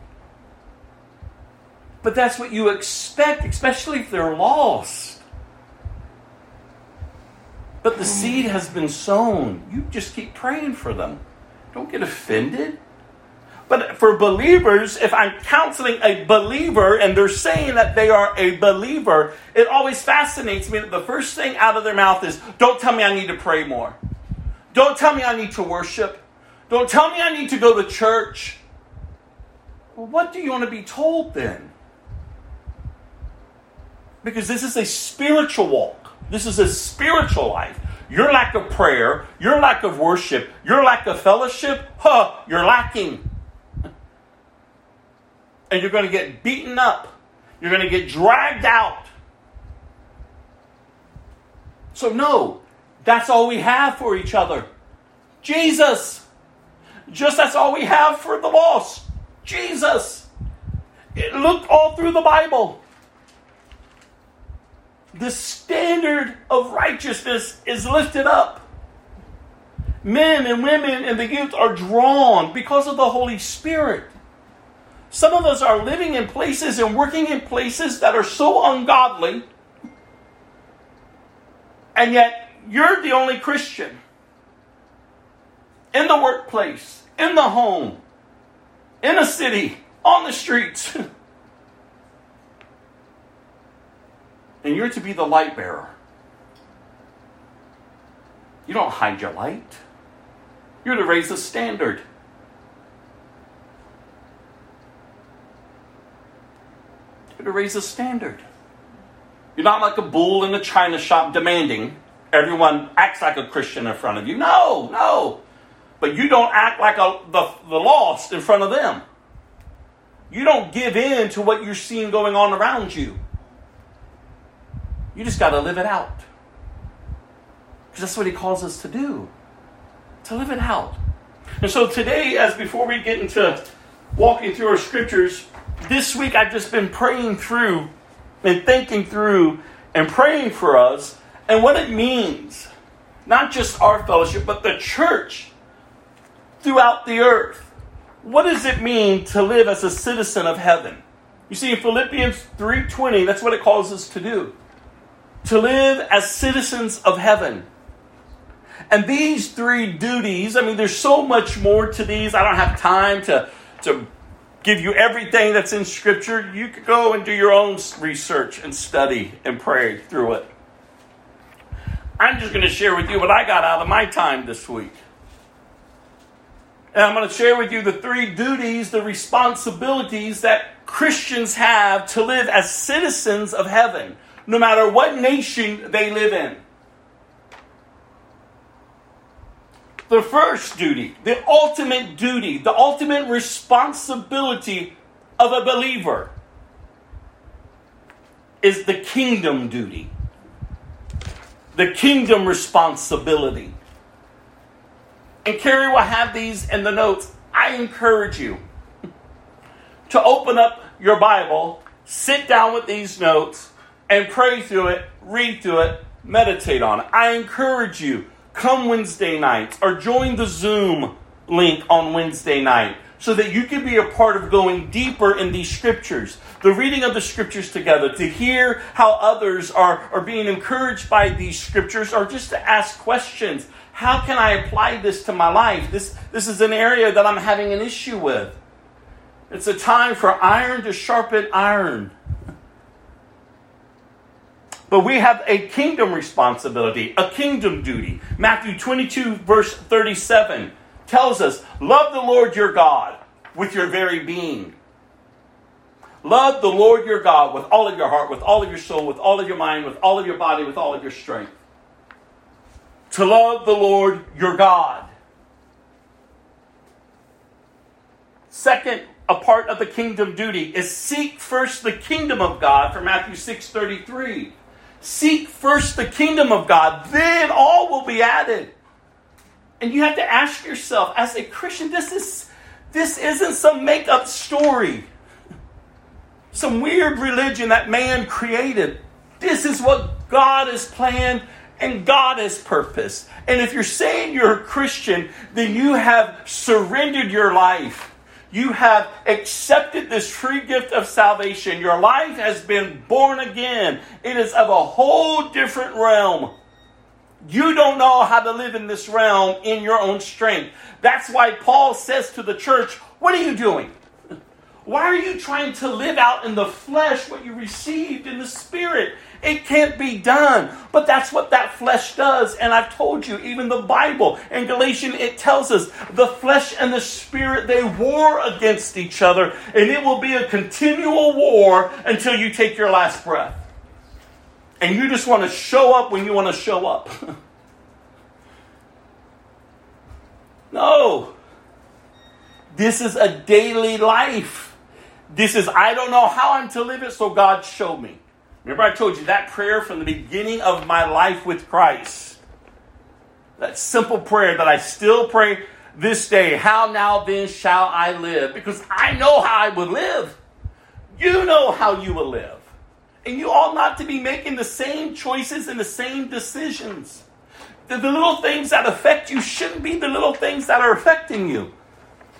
But that's what you expect, especially if they're lost. But the seed has been sown. You just keep praying for them. Don't get offended. But for believers, if I'm counseling a believer and they're saying that they are a believer, it always fascinates me that the first thing out of their mouth is, Don't tell me I need to pray more. Don't tell me I need to worship. Don't tell me I need to go to church. Well, what do you want to be told then? Because this is a spiritual walk, this is a spiritual life. Your lack of prayer, your lack of worship, your lack of fellowship, huh, you're lacking and you're going to get beaten up. You're going to get dragged out. So, no, that's all we have for each other. Jesus. Just that's all we have for the lost. Jesus. Look all through the Bible. The standard of righteousness is lifted up. Men and women and the youth are drawn because of the Holy Spirit. Some of us are living in places and working in places that are so ungodly, and yet you're the only Christian in the workplace, in the home, in a city, on the streets. and you're to be the light bearer. You don't hide your light. You're to raise the standard. You're to raise the standard. You're not like a bull in a china shop demanding everyone acts like a Christian in front of you. No, no. But you don't act like a, the, the lost in front of them. You don't give in to what you're seeing going on around you. You just got to live it out. Because that's what he calls us to do to live it out. And so today, as before we get into walking through our scriptures, this week I've just been praying through and thinking through and praying for us and what it means. Not just our fellowship, but the church throughout the earth. What does it mean to live as a citizen of heaven? You see, in Philippians 3:20, that's what it calls us to do. To live as citizens of heaven. And these three duties, I mean, there's so much more to these. I don't have time to, to give you everything that's in Scripture. You could go and do your own research and study and pray through it. I'm just going to share with you what I got out of my time this week. And I'm going to share with you the three duties, the responsibilities that Christians have to live as citizens of heaven, no matter what nation they live in. the first duty, the ultimate duty, the ultimate responsibility of a believer is the kingdom duty, the kingdom responsibility. And Carrie will have these in the notes. I encourage you to open up your Bible, sit down with these notes, and pray through it, read through it, meditate on it. I encourage you come Wednesday nights or join the Zoom link on Wednesday night so that you can be a part of going deeper in these scriptures, the reading of the scriptures together, to hear how others are, are being encouraged by these scriptures, or just to ask questions. How can I apply this to my life? This, this is an area that I'm having an issue with. It's a time for iron to sharpen iron. But we have a kingdom responsibility, a kingdom duty. Matthew 22, verse 37 tells us love the Lord your God with your very being. Love the Lord your God with all of your heart, with all of your soul, with all of your mind, with all of your body, with all of your strength. To love the Lord your God. Second, a part of the kingdom duty is seek first the kingdom of God from Matthew 6 33. Seek first the kingdom of God, then all will be added. And you have to ask yourself, as a Christian, this is this isn't some make-up story. Some weird religion that man created. This is what God has planned and God has purpose. And if you're saying you're a Christian, then you have surrendered your life. You have accepted this free gift of salvation. Your life has been born again. It is of a whole different realm. You don't know how to live in this realm in your own strength. That's why Paul says to the church, What are you doing? Why are you trying to live out in the flesh what you received in the spirit? It can't be done. But that's what that flesh does. And I've told you, even the Bible in Galatians, it tells us the flesh and the spirit, they war against each other. And it will be a continual war until you take your last breath. And you just want to show up when you want to show up. no. This is a daily life. This is, I don't know how I'm to live it, so God show me. Remember, I told you that prayer from the beginning of my life with Christ. That simple prayer that I still pray this day. How now then shall I live? Because I know how I would live. You know how you will live. And you ought not to be making the same choices and the same decisions. The, the little things that affect you shouldn't be the little things that are affecting you.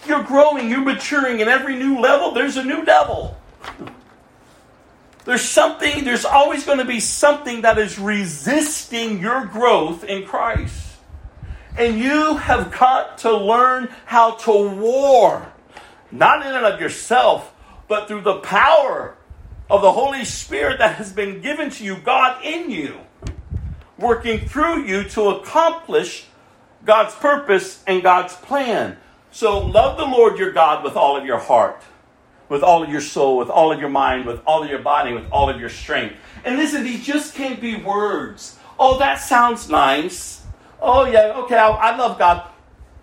You're growing, you're maturing, and every new level, there's a new devil. There's something, there's always going to be something that is resisting your growth in Christ. And you have got to learn how to war, not in and of yourself, but through the power of the Holy Spirit that has been given to you, God in you, working through you to accomplish God's purpose and God's plan. So love the Lord your God with all of your heart with all of your soul, with all of your mind, with all of your body, with all of your strength. And listen, these just can't be words. Oh, that sounds nice. Oh, yeah, okay, I, I love God.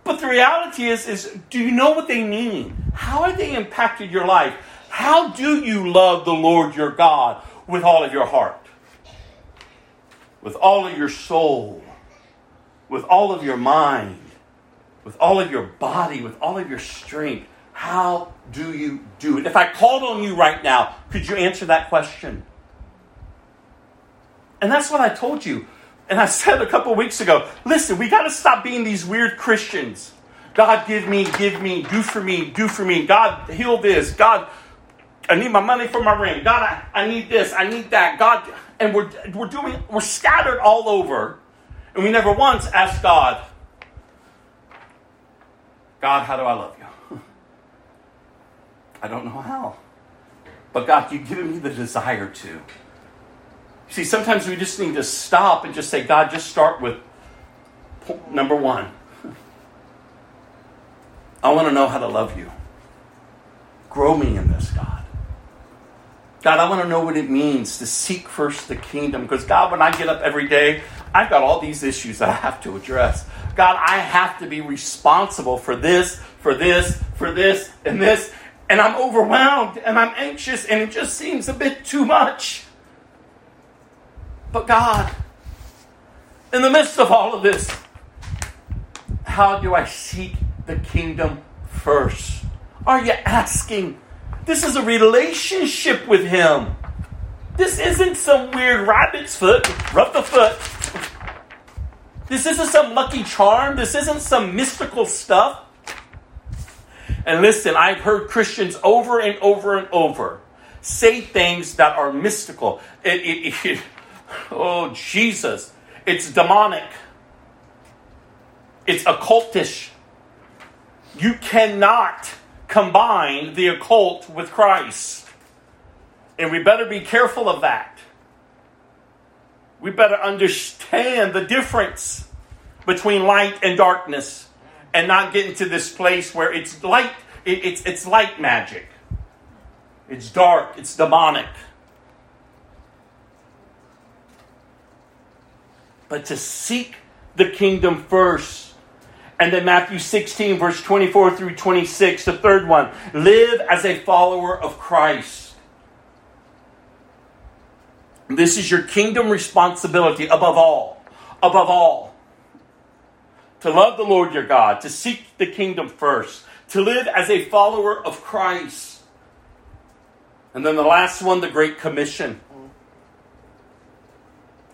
But the reality is, is do you know what they mean? How have they impacted your life? How do you love the Lord your God with all of your heart? With all of your soul? With all of your mind? With all of your body? With all of your strength? How do you do it? If I called on you right now, could you answer that question? And that's what I told you. And I said a couple weeks ago listen, we got to stop being these weird Christians. God, give me, give me, do for me, do for me. God, heal this. God, I need my money for my ring. God, I, I need this, I need that. God, and we're, we're doing, we're scattered all over. And we never once asked God, God, how do I love you? I don't know how. But God, you've given me the desire to. See, sometimes we just need to stop and just say, God, just start with number one. I want to know how to love you. Grow me in this, God. God, I want to know what it means to seek first the kingdom. Because, God, when I get up every day, I've got all these issues that I have to address. God, I have to be responsible for this, for this, for this, and this and I'm overwhelmed and I'm anxious and it just seems a bit too much. But God, in the midst of all of this, how do I seek the kingdom first? Are you asking? This is a relationship with Him. This isn't some weird rabbit's foot, rub the foot. This isn't some lucky charm. This isn't some mystical stuff. And listen, I've heard Christians over and over and over say things that are mystical. It, it, it, oh, Jesus. It's demonic, it's occultish. You cannot combine the occult with Christ. And we better be careful of that. We better understand the difference between light and darkness and not get into this place where it's light, it, it's, it's light magic. It's dark, it's demonic. But to seek the kingdom first. And then Matthew 16, verse 24 through 26, the third one live as a follower of Christ. This is your kingdom responsibility above all. Above all to love the Lord your God, to seek the kingdom first, to live as a follower of Christ. And then the last one, the Great Commission.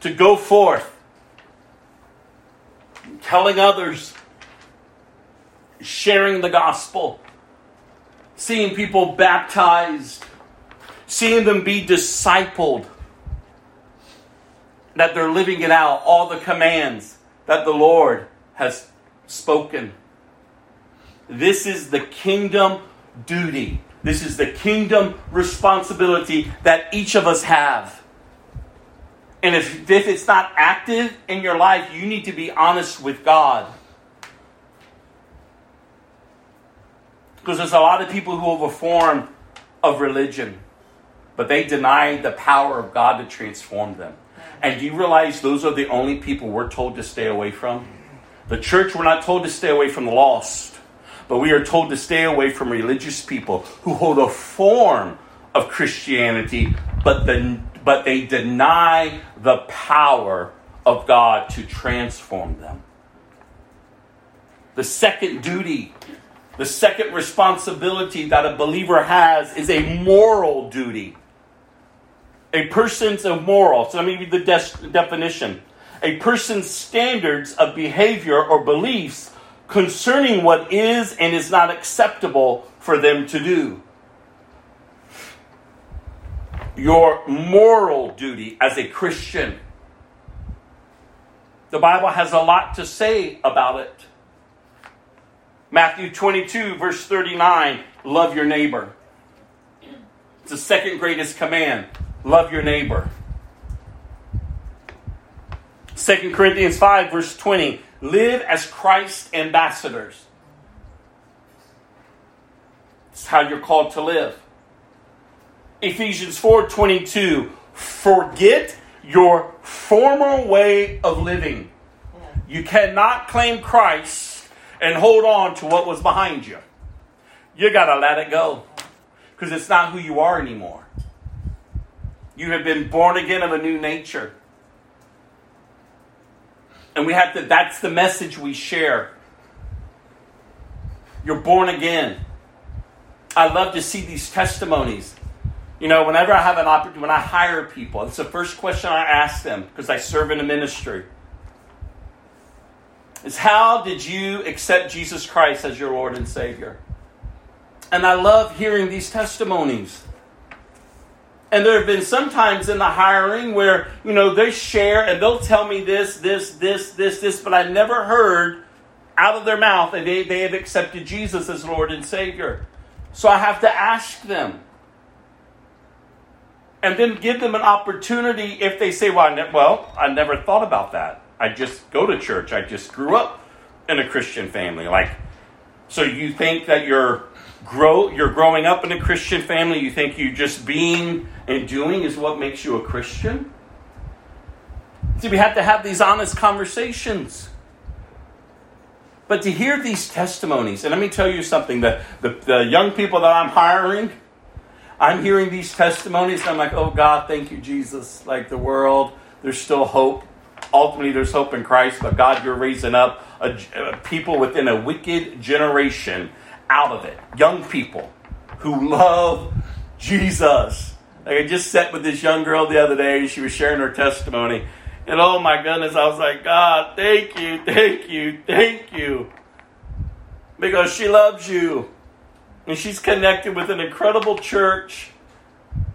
To go forth telling others, sharing the gospel, seeing people baptized, seeing them be discipled, that they're living it out, all the commands that the Lord has spoken. This is the kingdom duty. This is the kingdom responsibility that each of us have. And if, if it's not active in your life, you need to be honest with God. Because there's a lot of people who have a form of religion, but they deny the power of God to transform them. And do you realize those are the only people we're told to stay away from? The church, we're not told to stay away from the lost, but we are told to stay away from religious people who hold a form of Christianity, but, the, but they deny the power of God to transform them. The second duty, the second responsibility that a believer has is a moral duty. A person's a moral. So let me read the de- definition. A person's standards of behavior or beliefs concerning what is and is not acceptable for them to do. Your moral duty as a Christian. The Bible has a lot to say about it. Matthew 22, verse 39 love your neighbor. It's the second greatest command love your neighbor. 2 Corinthians 5, verse 20 live as Christ ambassadors. It's how you're called to live. Ephesians 4 22 forget your former way of living. You cannot claim Christ and hold on to what was behind you. You got to let it go because it's not who you are anymore. You have been born again of a new nature. And we have to, that's the message we share. You're born again. I love to see these testimonies. You know, whenever I have an opportunity, when I hire people, it's the first question I ask them because I serve in a ministry. Is how did you accept Jesus Christ as your Lord and Savior? And I love hearing these testimonies. And there have been some times in the hiring where, you know, they share and they'll tell me this, this, this, this, this, but I never heard out of their mouth that they, they have accepted Jesus as Lord and Savior. So I have to ask them. And then give them an opportunity if they say, well, I ne- well, I never thought about that. I just go to church. I just grew up in a Christian family. Like, so you think that you're grow you're growing up in a Christian family, you think you just being and doing is what makes you a Christian? See, we have to have these honest conversations. But to hear these testimonies, and let me tell you something the, the, the young people that I'm hiring, I'm hearing these testimonies, and I'm like, oh God, thank you, Jesus. Like the world, there's still hope. Ultimately, there's hope in Christ, but God, you're raising up a, a people within a wicked generation out of it. Young people who love Jesus. Like I just sat with this young girl the other day, she was sharing her testimony. And oh my goodness, I was like, God, thank you, thank you, thank you. Because she loves you. And she's connected with an incredible church.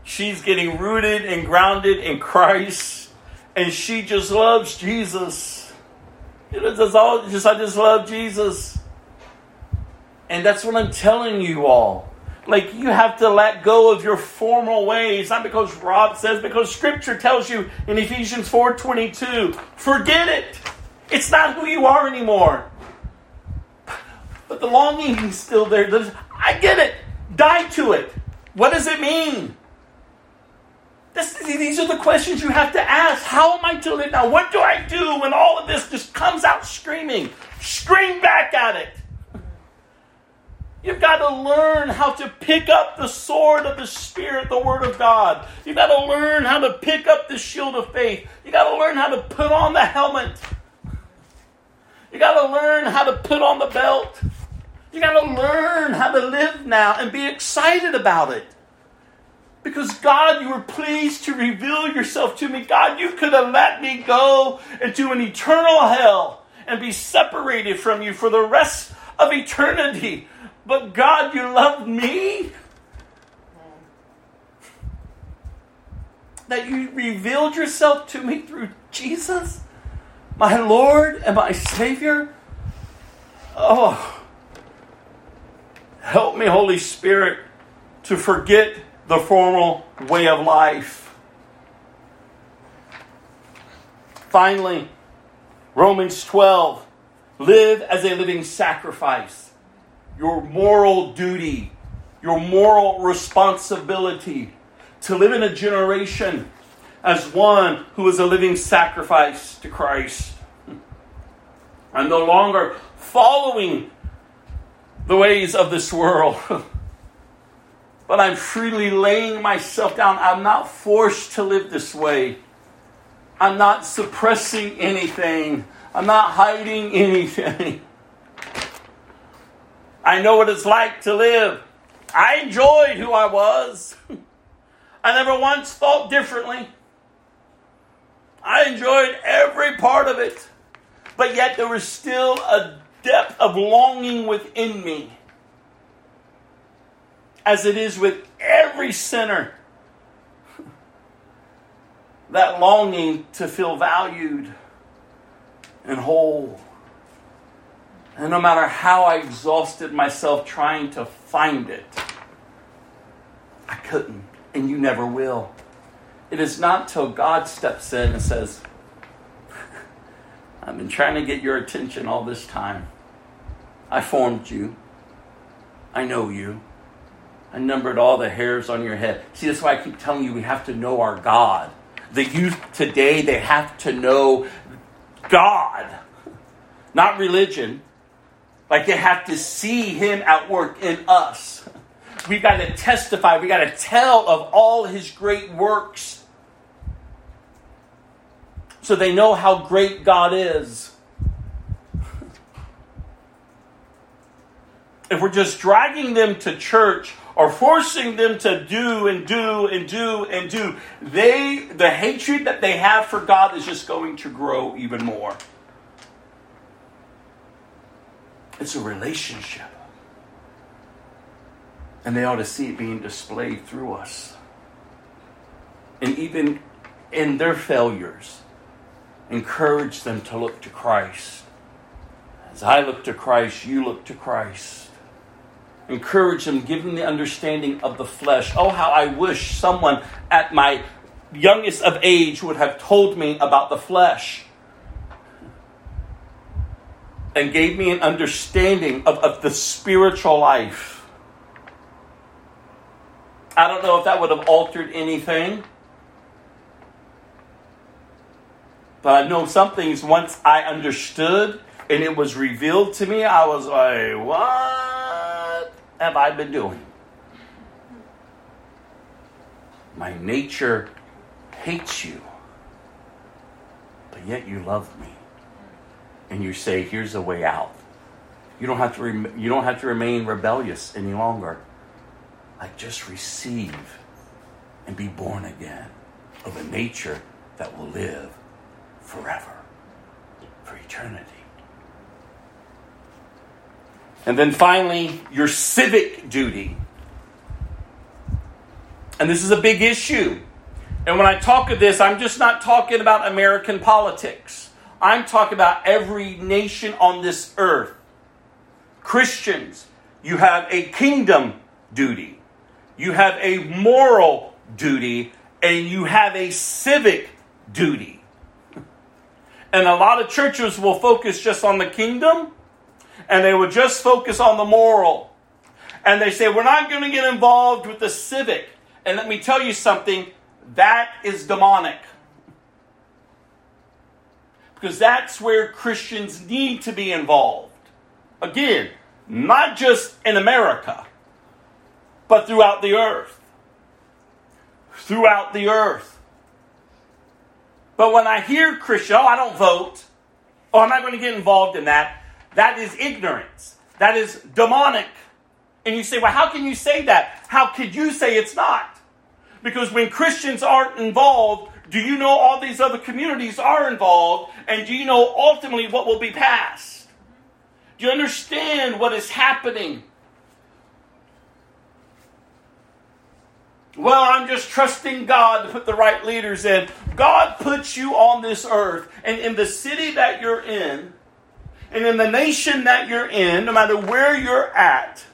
She's getting rooted and grounded in Christ. And she just loves Jesus. You know, just all just I just love Jesus. And that's what I'm telling you all. Like you have to let go of your formal ways, not because Rob says, because Scripture tells you in Ephesians 4:22, forget it. It's not who you are anymore. But the longing is still there. I get it. Die to it. What does it mean? This, these are the questions you have to ask. How am I to live now? What do I do when all of this just comes out screaming? Scream back at it. You've got to learn how to pick up the sword of the Spirit, the Word of God. You've got to learn how to pick up the shield of faith. You've got to learn how to put on the helmet. You've got to learn how to put on the belt. You've got to learn how to live now and be excited about it. Because God, you were pleased to reveal yourself to me. God, you could have let me go into an eternal hell and be separated from you for the rest of eternity. But God, you love me? That you revealed yourself to me through Jesus, my Lord and my Savior? Oh, help me, Holy Spirit, to forget the formal way of life. Finally, Romans 12 live as a living sacrifice. Your moral duty, your moral responsibility to live in a generation as one who is a living sacrifice to Christ. I'm no longer following the ways of this world. but I'm freely laying myself down. I'm not forced to live this way. I'm not suppressing anything. I'm not hiding anything. I know what it's like to live. I enjoyed who I was. I never once thought differently. I enjoyed every part of it. But yet there was still a depth of longing within me, as it is with every sinner. That longing to feel valued and whole. And no matter how I exhausted myself trying to find it, I couldn't, and you never will. It is not till God steps in and says, I've been trying to get your attention all this time. I formed you. I know you. I numbered all the hairs on your head. See, that's why I keep telling you we have to know our God. The youth today, they have to know God, not religion. Like they have to see Him at work in us. We got to testify, we got to tell of all His great works so they know how great God is. if we're just dragging them to church or forcing them to do and do and do and do, they the hatred that they have for God is just going to grow even more. It's a relationship. And they ought to see it being displayed through us. And even in their failures, encourage them to look to Christ. As I look to Christ, you look to Christ encourage them, give them the understanding of the flesh. Oh, how I wish someone at my youngest of age would have told me about the flesh and gave me an understanding of, of the spiritual life. I don't know if that would have altered anything. But I know some things once I understood and it was revealed to me, I was like, what? have I been doing? My nature hates you, but yet you love me. And you say, here's a way out. You don't have to, rem- you don't have to remain rebellious any longer. Like just receive and be born again of a nature that will live forever, for eternity. And then finally, your civic duty. And this is a big issue. And when I talk of this, I'm just not talking about American politics. I'm talking about every nation on this earth. Christians, you have a kingdom duty, you have a moral duty, and you have a civic duty. And a lot of churches will focus just on the kingdom and they will just focus on the moral. And they say, we're not going to get involved with the civic. And let me tell you something that is demonic. Because that's where Christians need to be involved. Again, not just in America, but throughout the earth. Throughout the earth. But when I hear Christian, oh, I don't vote. Oh, I'm not going to get involved in that. That is ignorance. That is demonic. And you say, well, how can you say that? How could you say it's not? Because when Christians aren't involved, Do you know all these other communities are involved? And do you know ultimately what will be passed? Do you understand what is happening? Well, I'm just trusting God to put the right leaders in. God puts you on this earth, and in the city that you're in, and in the nation that you're in, no matter where you're at,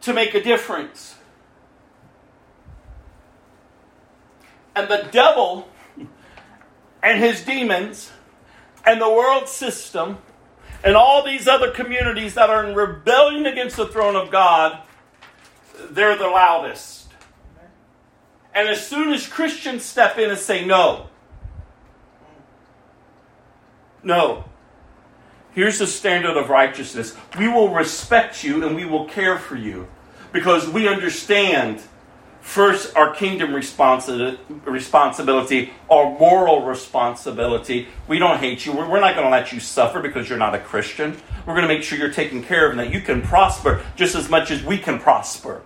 to make a difference. And the devil and his demons and the world system and all these other communities that are in rebellion against the throne of God, they're the loudest. And as soon as Christians step in and say no, no, here's the standard of righteousness. We will respect you and we will care for you because we understand first our kingdom responsibility, our moral responsibility. We don't hate you. We're not going to let you suffer because you're not a Christian. We're going to make sure you're taken care of and that you can prosper just as much as we can prosper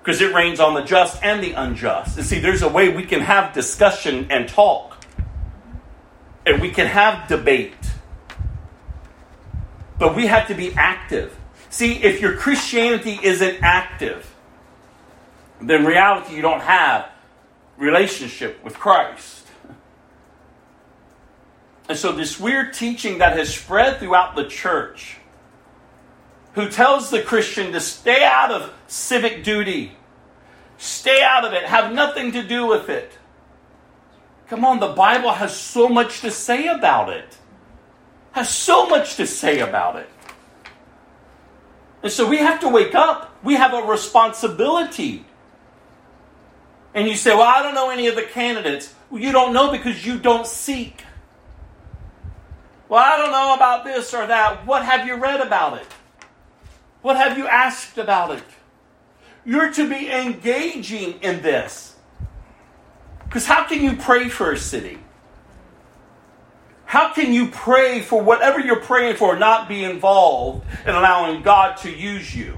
because it rains on the just and the unjust. And see, there's a way we can have discussion and talk, and we can have debate, but we have to be active. See, if your Christianity isn't active, then reality you don't have relationship with Christ. And so this weird teaching that has spread throughout the church who tells the Christian to stay out of civic duty, stay out of it, have nothing to do with it. Come on, the Bible has so much to say about it. Has so much to say about it. And so we have to wake up. We have a responsibility. And you say, Well, I don't know any of the candidates. Well, you don't know because you don't seek. Well, I don't know about this or that. What have you read about it? What have you asked about it? You're to be engaging in this. Because how can you pray for a city? How can you pray for whatever you're praying for, not be involved in allowing God to use you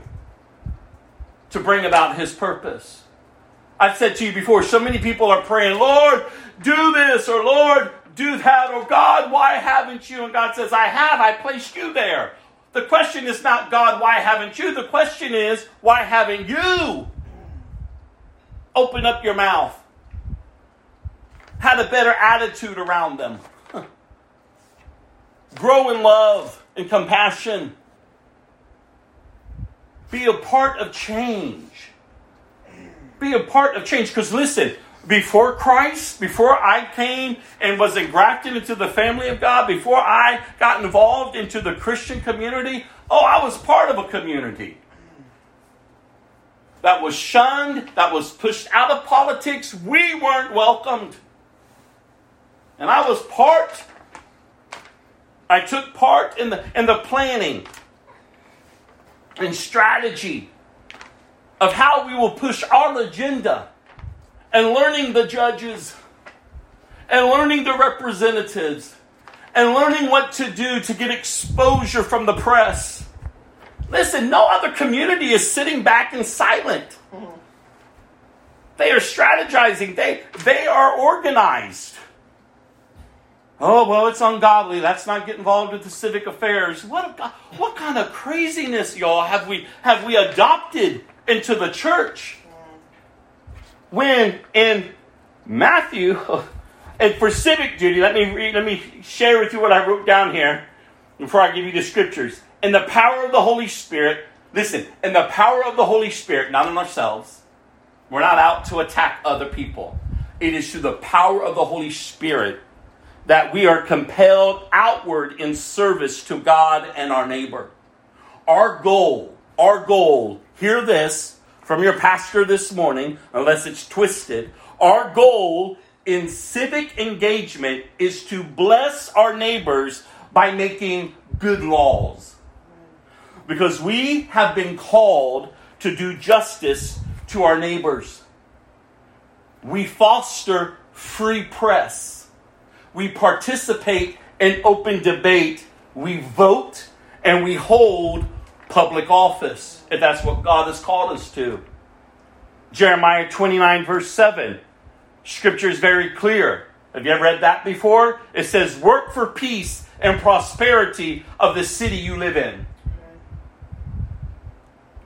to bring about His purpose? I've said to you before, so many people are praying, Lord, do this, or Lord, do that, or God, why haven't you? And God says, I have, I placed you there. The question is not, God, why haven't you? The question is, why haven't you Open up your mouth? Had a better attitude around them. Grow in love and compassion. Be a part of change. Be a part of change. Because listen, before Christ, before I came and was engrafted into the family of God, before I got involved into the Christian community, oh, I was part of a community that was shunned, that was pushed out of politics. We weren't welcomed. And I was part, I took part in the, in the planning and strategy of how we will push our agenda and learning the judges and learning the representatives and learning what to do to get exposure from the press. Listen, no other community is sitting back and silent. They are strategizing, they, they are organized. Oh, well, it's ungodly. Let's not get involved with the civic affairs. What, what kind of craziness, y'all, have we, have we adopted into the church? when in Matthew, and for civic duty, let me read, let me share with you what I wrote down here before I give you the scriptures. In the power of the Holy Spirit, listen, in the power of the Holy Spirit, not in ourselves. We're not out to attack other people. It is through the power of the Holy Spirit that we are compelled outward in service to God and our neighbor. Our goal, our goal, hear this, from your pastor this morning, unless it's twisted. Our goal in civic engagement is to bless our neighbors by making good laws. Because we have been called to do justice to our neighbors. We foster free press. We participate in open debate. We vote and we hold public office, if that's what God has called us to. Jeremiah 29, verse 7 Scripture is very clear. Have you ever read that before? It says, Work for peace and prosperity of the city you live in.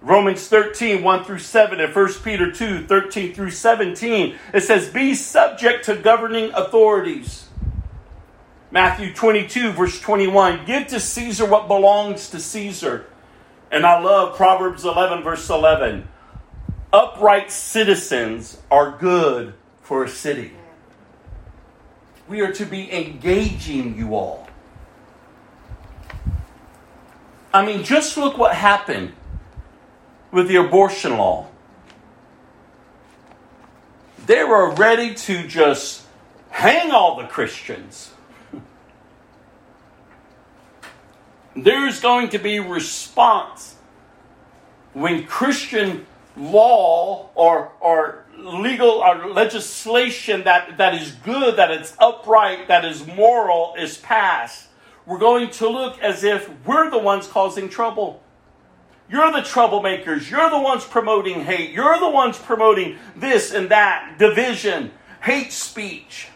Romans 13, 1 through 7, and 1 Peter 2, 13 through 17. It says, Be subject to governing authorities. Matthew 22, verse 21. Give to Caesar what belongs to Caesar. And I love Proverbs 11, verse 11. Upright citizens are good for a city. We are to be engaging you all. I mean, just look what happened with the abortion law. They were ready to just hang all the Christians. There's going to be response when Christian law or, or legal or legislation that, that is good, that it's upright, that is moral is passed. We're going to look as if we're the ones causing trouble. You're the troublemakers. You're the ones promoting hate. You're the ones promoting this and that, division, hate speech.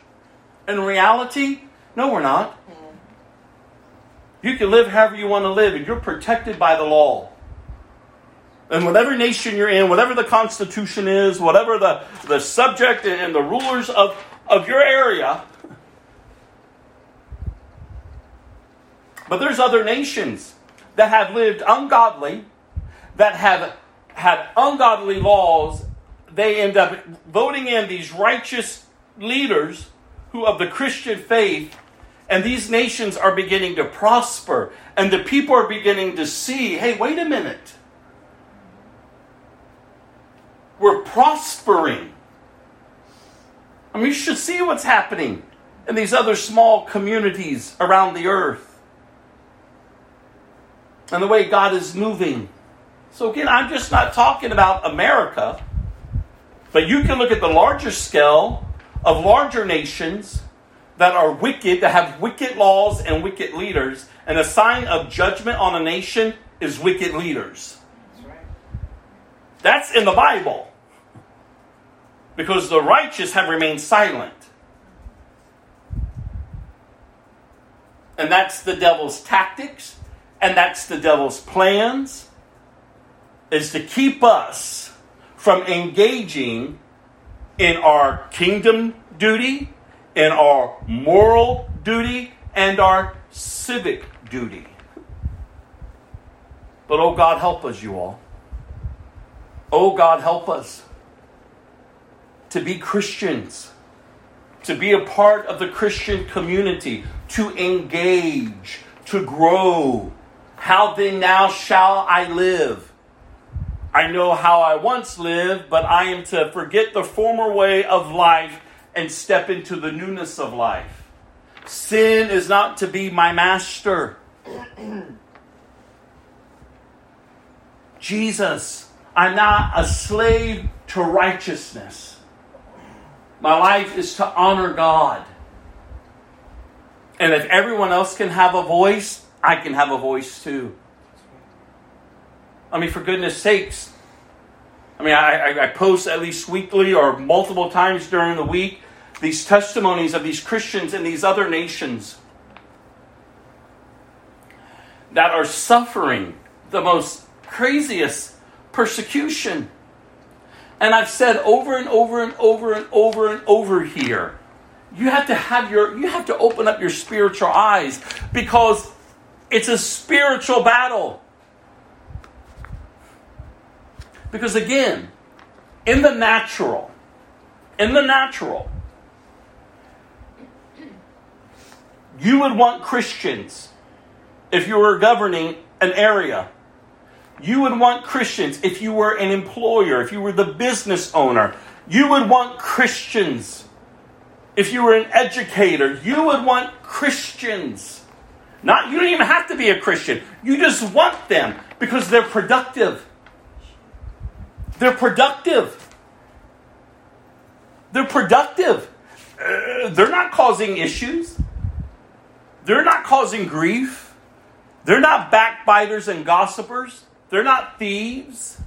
In reality, no, we're not. You can live however you want to live, and you're protected by the law. And whatever nation you're in, whatever the Constitution is, whatever the, the subject and the rulers of, of your area, but there's other nations that have lived ungodly that have had ungodly laws, they end up voting in these righteous leaders who of the Christian faith, and these nations are beginning to prosper, and the people are beginning to see hey, wait a minute. We're prospering. I mean, you should see what's happening in these other small communities around the earth and the way God is moving. So, again, I'm just not talking about America, but you can look at the larger scale of larger nations that are wicked, that have wicked laws and wicked leaders, and a sign of judgment on a nation is wicked leaders. That's in the Bible. Because the righteous have remained silent. And that's the devil's tactics, and that's the devil's plans is to keep us from engaging in our kingdom duty, in our moral duty, and our civic duty. But oh God, help us, you all. Oh God, help us to be Christians, to be a part of the Christian community, to engage, to grow. How then now shall I live? I know how I once lived, but I am to forget the former way of life and step into the newness of life. Sin is not to be my master. Jesus, I'm not a slave to righteousness. My life is to honor God. And if everyone else can have a voice, I can have a voice too. I mean, for goodness sakes. I mean, I, I, post at least weekly or multiple times during the week these testimonies of these Christians in these other nations that are suffering the most craziest persecution. And I've said over and over and over and over and over here, you have to have your you have to open up your spiritual eyes because it's a spiritual battle. Because again, in the natural, in the natural, you would want Christians if you were governing an area. You would want Christians if you were an employer, if you were the business owner. You would want Christians if you were an educator. You would want Christians. Not you don't even have to be a Christian. You just want them because they're productive. They're productive. They're productive. Uh, they're not causing issues. They're not causing grief. They're not backbiters and gossipers. They're not thieves.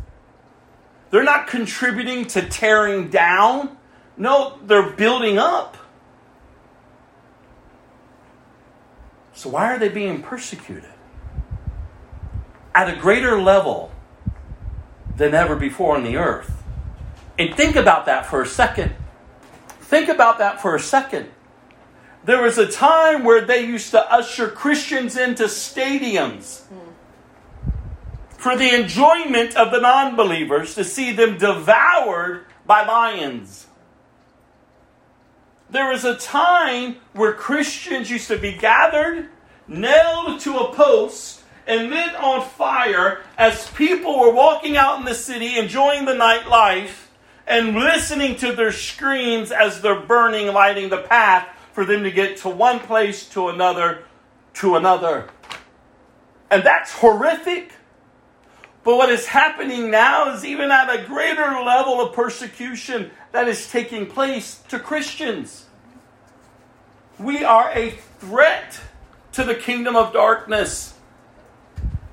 They're not contributing to tearing down. No, they're building up. So, why are they being persecuted? At a greater level than ever before on the earth. And think about that for a second. Think about that for a second. There was a time where they used to usher Christians into stadiums for the enjoyment of the non believers to see them devoured by lions. There was a time where Christians used to be gathered, nailed to a post, and lit on fire as people were walking out in the city enjoying the nightlife and listening to their screams as they're burning, lighting the path for them to get to one place to another to another. And that's horrific. But what is happening now is even at a greater level of persecution that is taking place to Christians. We are a threat to the kingdom of darkness.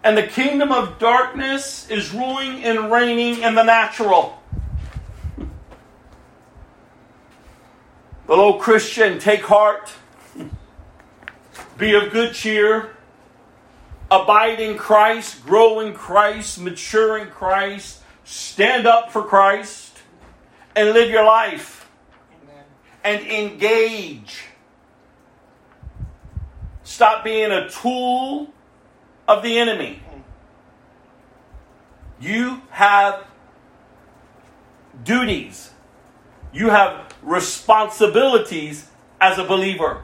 And the kingdom of darkness is ruling and reigning in the natural. Little Christian, take heart. Be of good cheer. Abide in Christ, grow in Christ, mature in Christ, stand up for Christ, and live your life. Amen. And engage. Stop being a tool of the enemy. You have duties. You have responsibilities as a believer.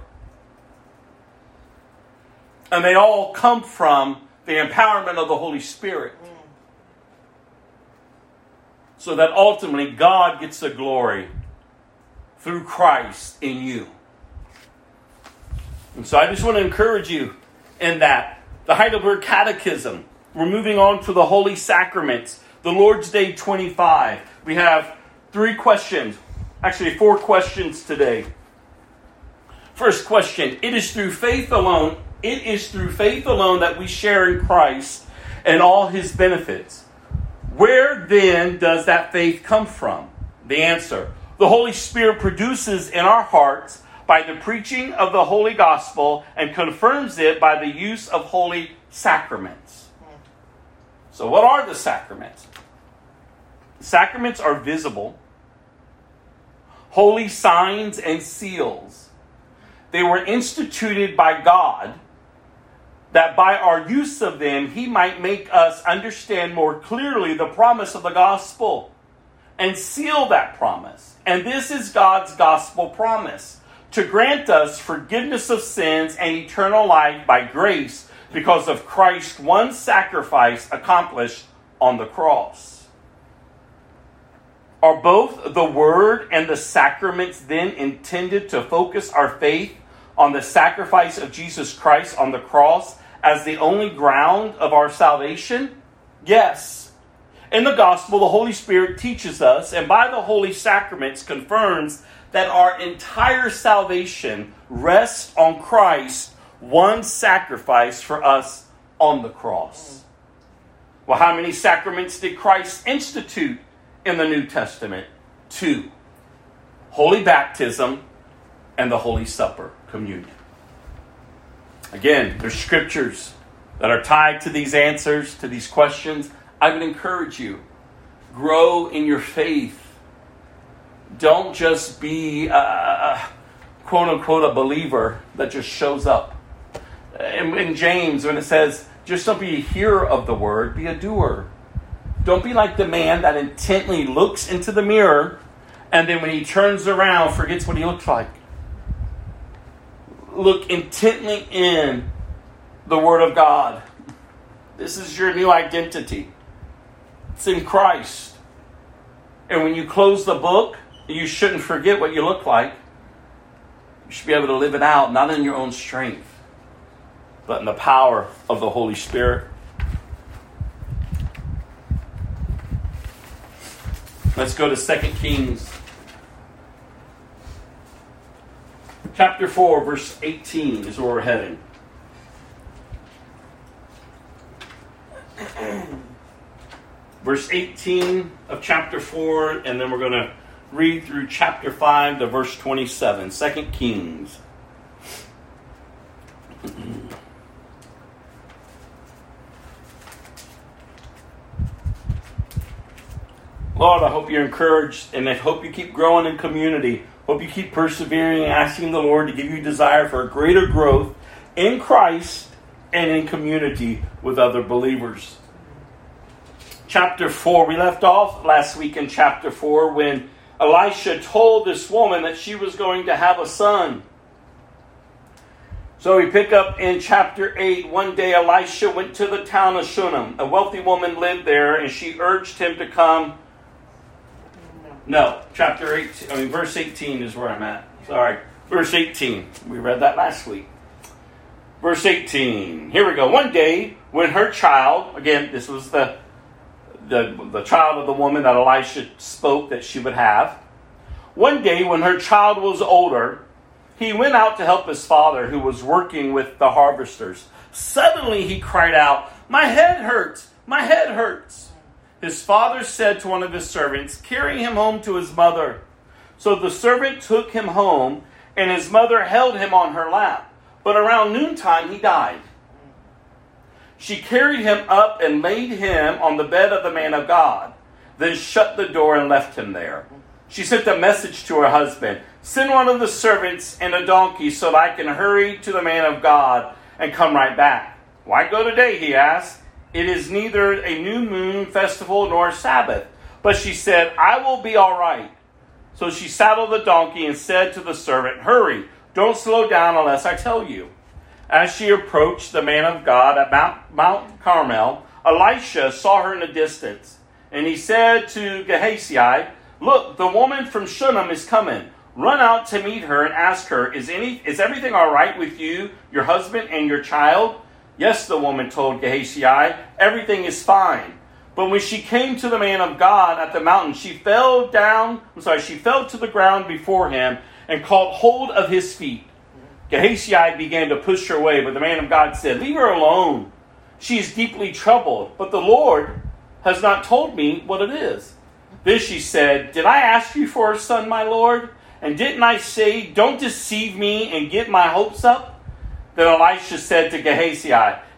And they all come from the empowerment of the Holy Spirit. So that ultimately God gets the glory through Christ in you. And so I just want to encourage you in that. The Heidelberg Catechism. We're moving on to the Holy Sacraments. The Lord's Day 25. We have three questions. Actually, four questions today. First question It is through faith alone, it is through faith alone that we share in Christ and all his benefits. Where then does that faith come from? The answer the Holy Spirit produces in our hearts by the preaching of the Holy Gospel and confirms it by the use of holy sacraments. So, what are the sacraments? Sacraments are visible holy signs and seals. They were instituted by God that by our use of them, He might make us understand more clearly the promise of the gospel and seal that promise. And this is God's gospel promise to grant us forgiveness of sins and eternal life by grace because of Christ's one sacrifice accomplished on the cross. Are both the Word and the sacraments then intended to focus our faith on the sacrifice of Jesus Christ on the cross as the only ground of our salvation? Yes. In the gospel, the Holy Spirit teaches us, and by the holy sacraments confirms that our entire salvation rests on Christ, one sacrifice for us on the cross. Well, how many sacraments did Christ institute in the New Testament two Holy Baptism and the Holy Supper, communion. Again, there's scriptures that are tied to these answers, to these questions. I would encourage you grow in your faith. Don't just be a, quote unquote a believer that just shows up. In James, when it says, just don't be a hearer of the word, be a doer. Don't be like the man that intently looks into the mirror and then when he turns around forgets what he looks like. Look intently in the Word of God. This is your new identity. It's in Christ. And when you close the book, you shouldn't forget what you look like. You should be able to live it out, not in your own strength, but in the power of the Holy Spirit. Let's go to 2 Kings chapter 4, verse 18 is where we're heading. verse 18 of chapter 4, and then we're going to read through chapter 5 to verse 27, 2 Kings. Lord, I hope you're encouraged and I hope you keep growing in community. Hope you keep persevering asking the Lord to give you desire for a greater growth in Christ and in community with other believers. Chapter 4, we left off last week in chapter 4 when Elisha told this woman that she was going to have a son. So we pick up in chapter 8. One day Elisha went to the town of Shunem. A wealthy woman lived there, and she urged him to come. No, chapter 18, I mean, verse 18 is where I'm at. Sorry. Verse 18. We read that last week. Verse 18. Here we go. One day, when her child, again, this was the the, the child of the woman that Elisha spoke that she would have. One day, when her child was older, he went out to help his father, who was working with the harvesters. Suddenly, he cried out, My head hurts! My head hurts! His father said to one of his servants, Carry him home to his mother. So the servant took him home, and his mother held him on her lap. But around noontime, he died. She carried him up and laid him on the bed of the man of God, then shut the door and left him there. She sent a message to her husband Send one of the servants and a donkey so that I can hurry to the man of God and come right back. Why go today? he asked. It is neither a new moon festival nor a Sabbath. But she said, I will be all right. So she saddled the donkey and said to the servant, Hurry, don't slow down unless I tell you. As she approached the man of God at Mount, Mount Carmel, Elisha saw her in the distance. And he said to Gehazi, Look, the woman from Shunem is coming. Run out to meet her and ask her, Is, any, is everything all right with you, your husband, and your child? Yes, the woman told Gehazi, Everything is fine. But when she came to the man of God at the mountain, she fell down, I'm sorry, she fell to the ground before him and caught hold of his feet. Gehazi began to push her away, but the man of God said, Leave her alone. She is deeply troubled, but the Lord has not told me what it is. This she said, Did I ask you for a son, my Lord? And didn't I say, Don't deceive me and get my hopes up? Then Elisha said to Gehazi,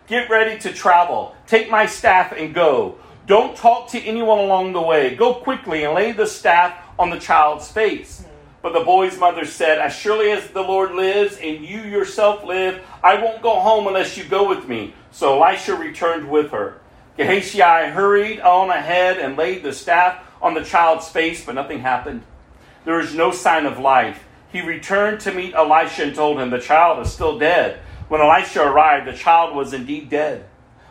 Get ready to travel. Take my staff and go. Don't talk to anyone along the way. Go quickly and lay the staff on the child's face. But the boy's mother said, As surely as the Lord lives and you yourself live, I won't go home unless you go with me. So Elisha returned with her. Gehazi hurried on ahead and laid the staff on the child's face, but nothing happened. There was no sign of life. He returned to meet Elisha and told him, The child is still dead. When Elisha arrived, the child was indeed dead,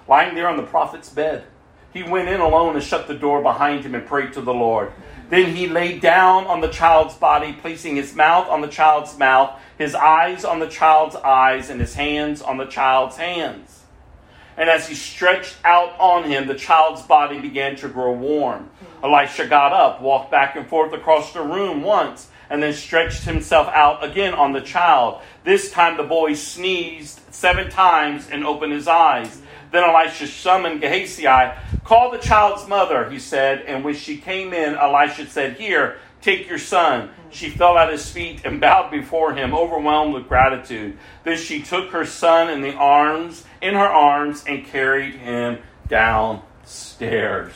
lying there on the prophet's bed. He went in alone and shut the door behind him and prayed to the Lord. Then he lay down on the child's body, placing his mouth on the child's mouth, his eyes on the child's eyes, and his hands on the child's hands. And as he stretched out on him, the child's body began to grow warm. Elisha got up, walked back and forth across the room once, and then stretched himself out again on the child. This time the boy sneezed seven times and opened his eyes. Then Elisha summoned Gehazi. Call the child's mother, he said. And when she came in, Elisha said, Here, take your son. She fell at his feet and bowed before him, overwhelmed with gratitude. Then she took her son in the arms, in her arms, and carried him downstairs.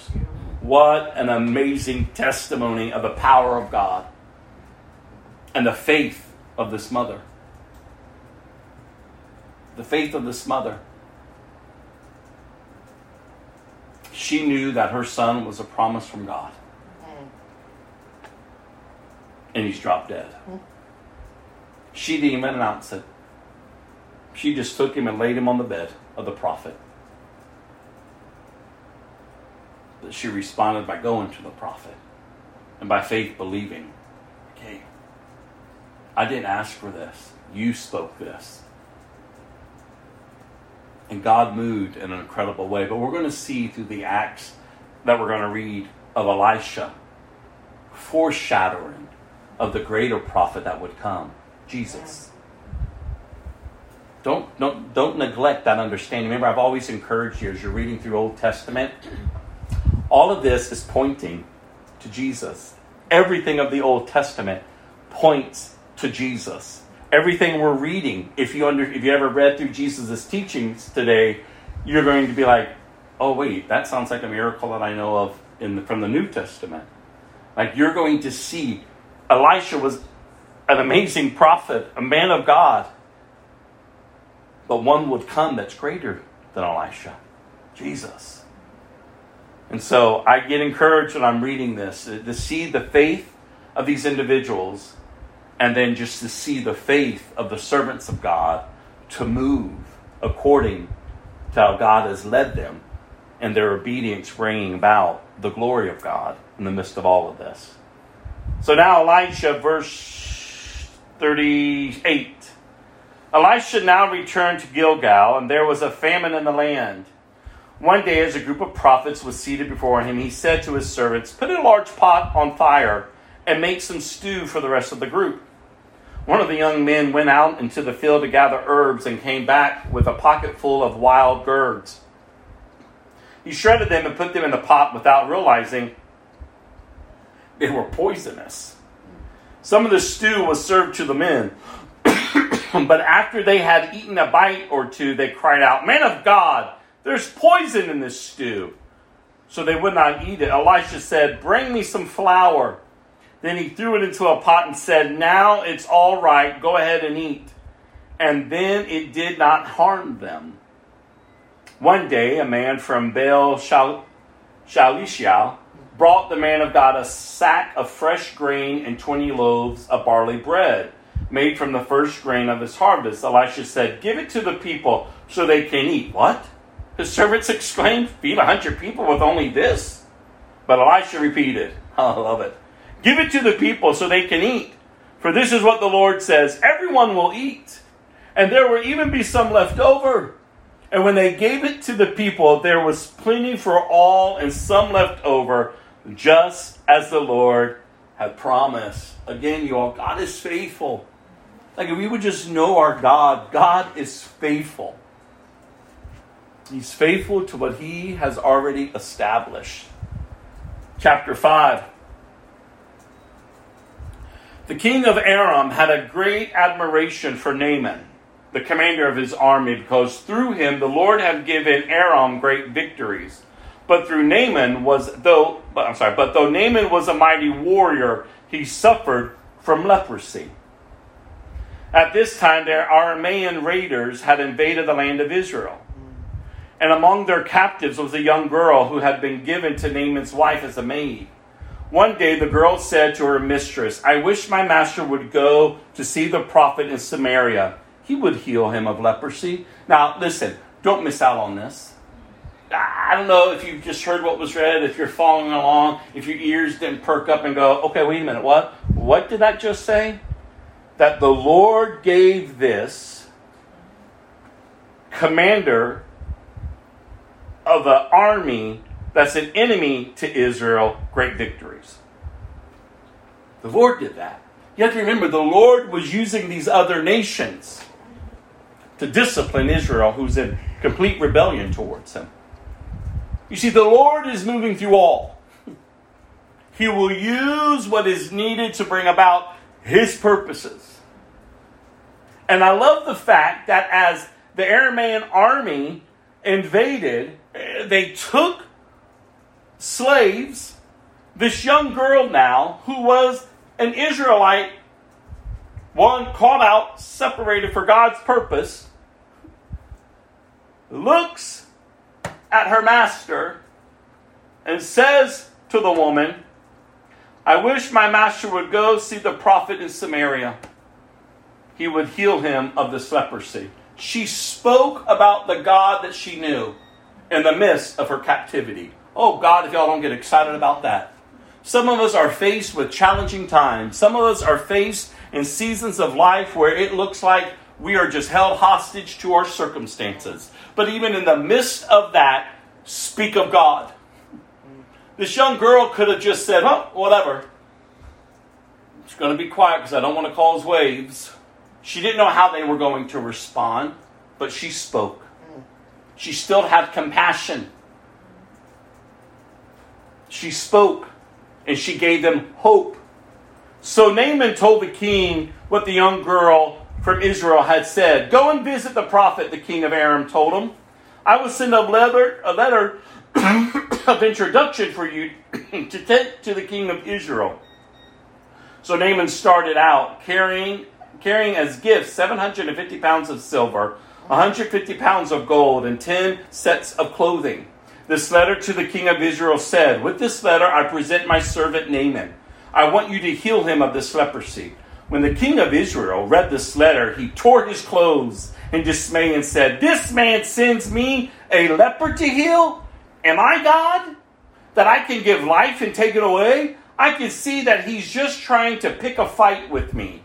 What an amazing testimony of the power of God and the faith of this mother. The faith of this mother. she knew that her son was a promise from God. And he's dropped dead. She didn't even announce it. She just took him and laid him on the bed of the prophet. But she responded by going to the prophet and by faith believing, I didn't ask for this. You spoke this and God moved in an incredible way. But we're going to see through the acts that we're going to read of Elisha, foreshadowing of the greater prophet that would come, Jesus. Don't, don't, don't neglect that understanding. Remember, I've always encouraged you as you're reading through Old Testament, all of this is pointing to Jesus. Everything of the Old Testament points to Jesus. Everything we're reading, if you under if you ever read through Jesus' teachings today, you're going to be like, oh wait, that sounds like a miracle that I know of in the, from the New Testament. Like you're going to see Elisha was an amazing prophet, a man of God. But one would come that's greater than Elisha Jesus. And so I get encouraged when I'm reading this to see the faith of these individuals and then just to see the faith of the servants of God to move according to how God has led them and their obedience bringing about the glory of God in the midst of all of this. So now, Elisha, verse 38. Elisha now returned to Gilgal, and there was a famine in the land. One day, as a group of prophets was seated before him, he said to his servants, Put a large pot on fire and make some stew for the rest of the group. One of the young men went out into the field to gather herbs and came back with a pocket full of wild gourds. He shredded them and put them in the pot without realizing they were poisonous. Some of the stew was served to the men. but after they had eaten a bite or two, they cried out, Man of God, there's poison in this stew. So they would not eat it. Elisha said, Bring me some flour. Then he threw it into a pot and said, Now it's all right. Go ahead and eat. And then it did not harm them. One day, a man from Baal Shal- Shalisha brought the man of God a sack of fresh grain and 20 loaves of barley bread made from the first grain of his harvest. Elisha said, Give it to the people so they can eat. What? His servants exclaimed, Feed a hundred people with only this? But Elisha repeated, I love it. Give it to the people so they can eat. For this is what the Lord says Everyone will eat, and there will even be some left over. And when they gave it to the people, there was plenty for all and some left over, just as the Lord had promised. Again, you all, God is faithful. Like if we would just know our God, God is faithful. He's faithful to what he has already established. Chapter 5. The king of Aram had a great admiration for Naaman the commander of his army, because through him the Lord had given Aram great victories. But through Naaman was though I'm sorry, but though Naaman was a mighty warrior, he suffered from leprosy. At this time, the Aramean raiders had invaded the land of Israel. And among their captives was a young girl who had been given to Naaman's wife as a maid. One day the girl said to her mistress, I wish my master would go to see the prophet in Samaria he would heal him of leprosy. Now, listen, don't miss out on this. I don't know if you just heard what was read, if you're following along, if your ears didn't perk up and go, okay, wait a minute, what? What did that just say? That the Lord gave this commander of an army that's an enemy to Israel great victories. The Lord did that. You have to remember, the Lord was using these other nations to discipline Israel, who's in complete rebellion towards him. You see, the Lord is moving through all. He will use what is needed to bring about his purposes. And I love the fact that as the Aramean army invaded, eh, they took slaves, this young girl now, who was an Israelite, one called out, separated for God's purpose, looks at her master and says to the woman, I wish my master would go see the prophet in Samaria. He would heal him of this leprosy. She spoke about the God that she knew in the midst of her captivity. Oh, God, if y'all don't get excited about that. Some of us are faced with challenging times. Some of us are faced in seasons of life where it looks like we are just held hostage to our circumstances. But even in the midst of that, speak of God. This young girl could have just said, oh, whatever. It's going to be quiet because I don't want to cause waves. She didn't know how they were going to respond, but she spoke. She still had compassion. She spoke and she gave them hope. So Naaman told the king what the young girl from Israel had said. Go and visit the prophet, the king of Aram told him. I will send a letter, a letter of introduction for you to take to the king of Israel. So Naaman started out carrying, carrying as gifts 750 pounds of silver, 150 pounds of gold, and 10 sets of clothing. This letter to the king of Israel said, With this letter I present my servant Naaman. I want you to heal him of this leprosy. When the king of Israel read this letter, he tore his clothes in dismay and said, This man sends me a leper to heal? Am I God? That I can give life and take it away? I can see that he's just trying to pick a fight with me.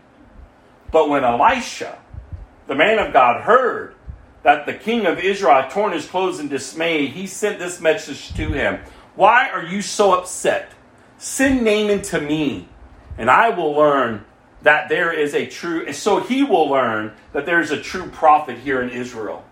But when Elisha, the man of God, heard that the king of Israel had torn his clothes in dismay, he sent this message to him Why are you so upset? Send Naaman to me, and I will learn that there is a true, so he will learn that there is a true prophet here in Israel.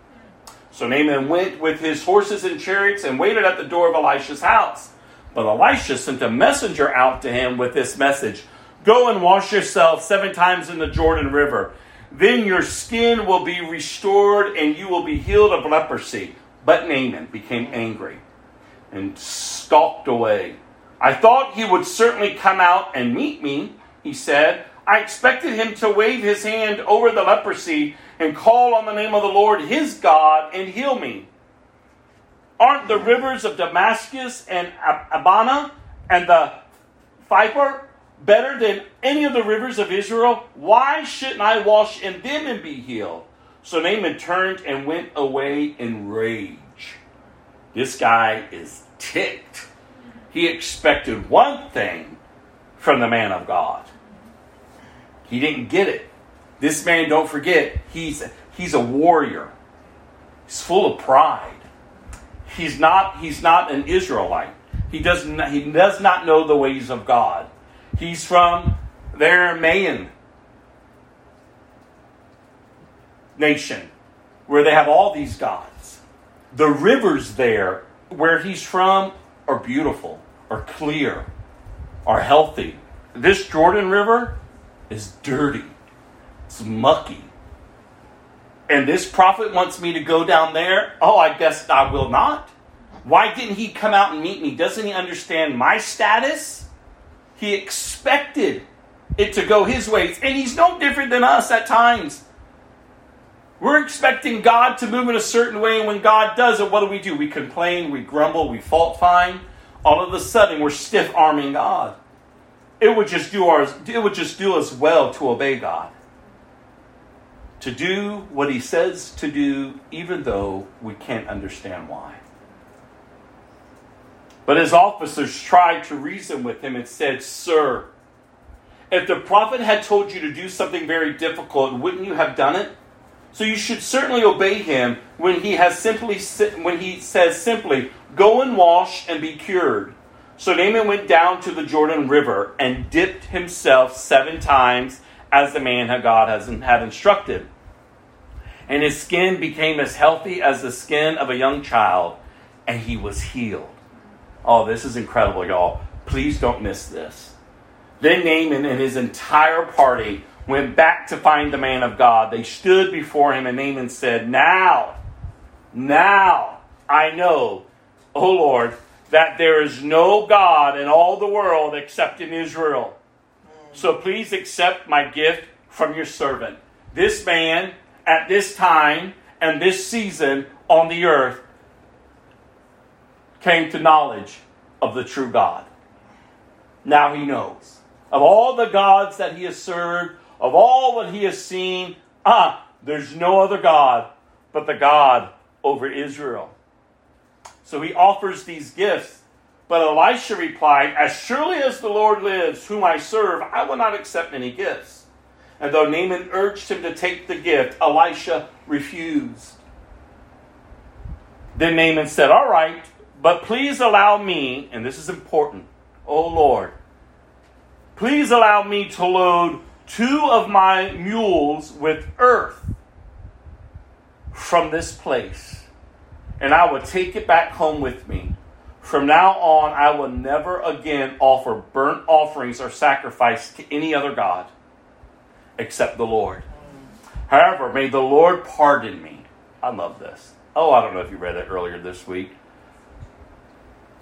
So Naaman went with his horses and chariots and waited at the door of Elisha's house. But Elisha sent a messenger out to him with this message Go and wash yourself seven times in the Jordan River. Then your skin will be restored and you will be healed of leprosy. But Naaman became angry and stalked away. I thought he would certainly come out and meet me, he said. I expected him to wave his hand over the leprosy and call on the name of the Lord his God and heal me. Aren't the rivers of Damascus and Abana and the Pharpar better than any of the rivers of Israel? Why shouldn't I wash in them and be healed? So Naaman turned and went away in rage. This guy is ticked. He expected one thing from the man of God. He didn't get it. This man, don't forget, he's he's a warrior. He's full of pride. He's not he's not an Israelite. He does not, he does not know the ways of God. He's from their Aramean nation, where they have all these gods. The rivers there, where he's from, are beautiful, are clear, are healthy. This Jordan River is dirty, it's mucky. And this prophet wants me to go down there. Oh, I guess I will not. Why didn't he come out and meet me? Doesn't he understand my status? He expected it to go his ways. And he's no different than us at times. We're expecting God to move in a certain way, and when God does it, what do we do? We complain, we grumble, we fault find. All of a sudden, we're stiff arming God. It would just do our, it would just do us well to obey God. To do what He says to do, even though we can't understand why. But his officers tried to reason with him and said, Sir, if the prophet had told you to do something very difficult, wouldn't you have done it? So you should certainly obey him when he has simply when he says simply, "Go and wash and be cured." So Naaman went down to the Jordan River and dipped himself seven times as the man of God had instructed. And his skin became as healthy as the skin of a young child, and he was healed. Oh, this is incredible, y'all. Please don't miss this. Then Naaman and his entire party went back to find the man of God. They stood before him, and Naaman said, Now, now I know, O Lord, that there is no God in all the world except in Israel. So please accept my gift from your servant. This man, at this time and this season on the earth, came to knowledge of the true God. Now he knows. Of all the gods that he has served, of all that he has seen, ah, there's no other God but the God over Israel. So he offers these gifts. But Elisha replied, As surely as the Lord lives, whom I serve, I will not accept any gifts. And though Naaman urged him to take the gift, Elisha refused. Then Naaman said, All right, but please allow me, and this is important, oh Lord, please allow me to load two of my mules with earth from this place, and I will take it back home with me. From now on, I will never again offer burnt offerings or sacrifice to any other God except the Lord. However, may the Lord pardon me. I love this. Oh, I don't know if you read that earlier this week.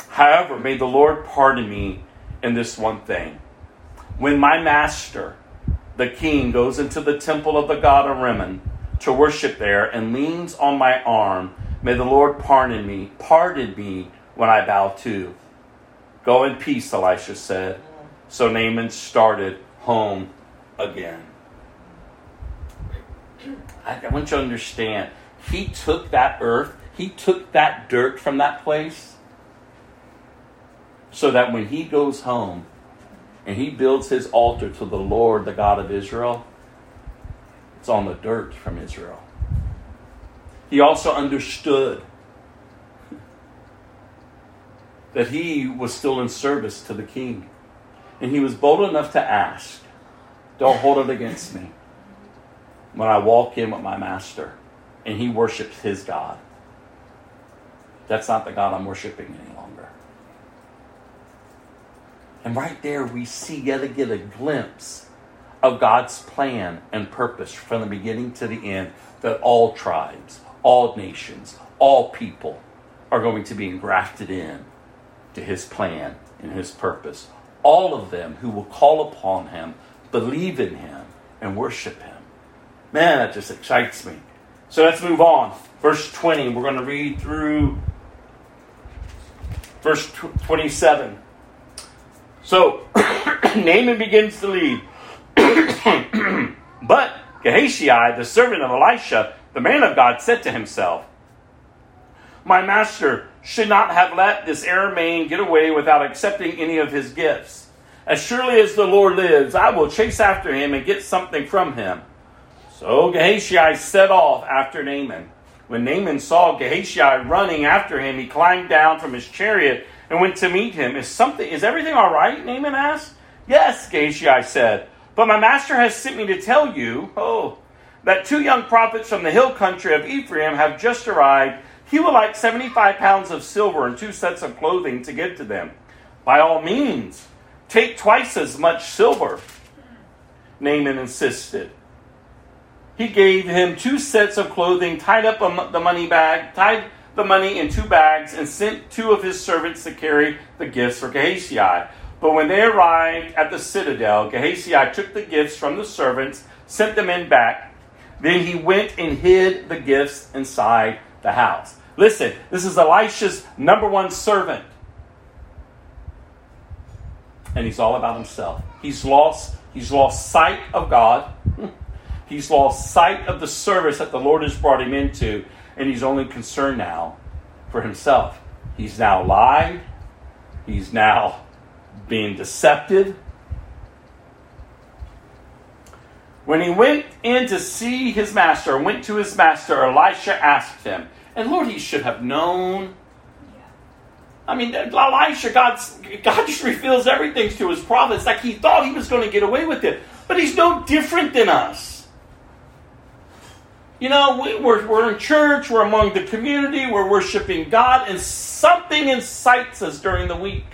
However, may the Lord pardon me in this one thing. When my master, the king, goes into the temple of the god of Rimmon to worship there and leans on my arm, may the Lord pardon me, pardon me when I bow to. Go in peace, Elisha said. So Naaman started home again. I, I want you to understand. He took that earth, he took that dirt from that place, so that when he goes home and he builds his altar to the Lord, the God of Israel, it's on the dirt from Israel. He also understood that he was still in service to the king. And he was bold enough to ask, Don't hold it against me when I walk in with my master and he worships his God. That's not the God I'm worshiping any longer. And right there, we see yet again a glimpse of God's plan and purpose from the beginning to the end that all tribes, all nations, all people are going to be engrafted in to his plan and his purpose. All of them who will call upon him, believe in him, and worship him. Man, that just excites me. So let's move on. Verse 20, we're going to read through verse 27. So Naaman begins to leave. but Gehazi, the servant of Elisha, the man of God, said to himself, My master should not have let this Aramean get away without accepting any of his gifts. As surely as the Lord lives, I will chase after him and get something from him. So Gehazi set off after Naaman. When Naaman saw Gehazi running after him, he climbed down from his chariot and went to meet him. Is something is everything all right? Naaman asked. Yes, Gehazi said. But my master has sent me to tell you, oh, that two young prophets from the hill country of Ephraim have just arrived. He would like 75 pounds of silver and two sets of clothing to give to them. By all means, take twice as much silver. Naaman insisted. He gave him two sets of clothing, tied up the money bag, tied the money in two bags, and sent two of his servants to carry the gifts for Gehazi. But when they arrived at the citadel, Gehazi took the gifts from the servants, sent them in back. Then he went and hid the gifts inside the house. Listen, this is Elisha's number one servant. And he's all about himself. He's lost, he's lost sight of God. He's lost sight of the service that the Lord has brought him into, and he's only concerned now for himself. He's now lied. He's now being deceptive. When he went in to see his master, went to his master, Elisha asked him, and Lord, he should have known. I mean, Elisha, God's, God just reveals everything to his prophets like he thought he was going to get away with it. But he's no different than us. You know, we, we're, we're in church, we're among the community, we're worshiping God, and something incites us during the week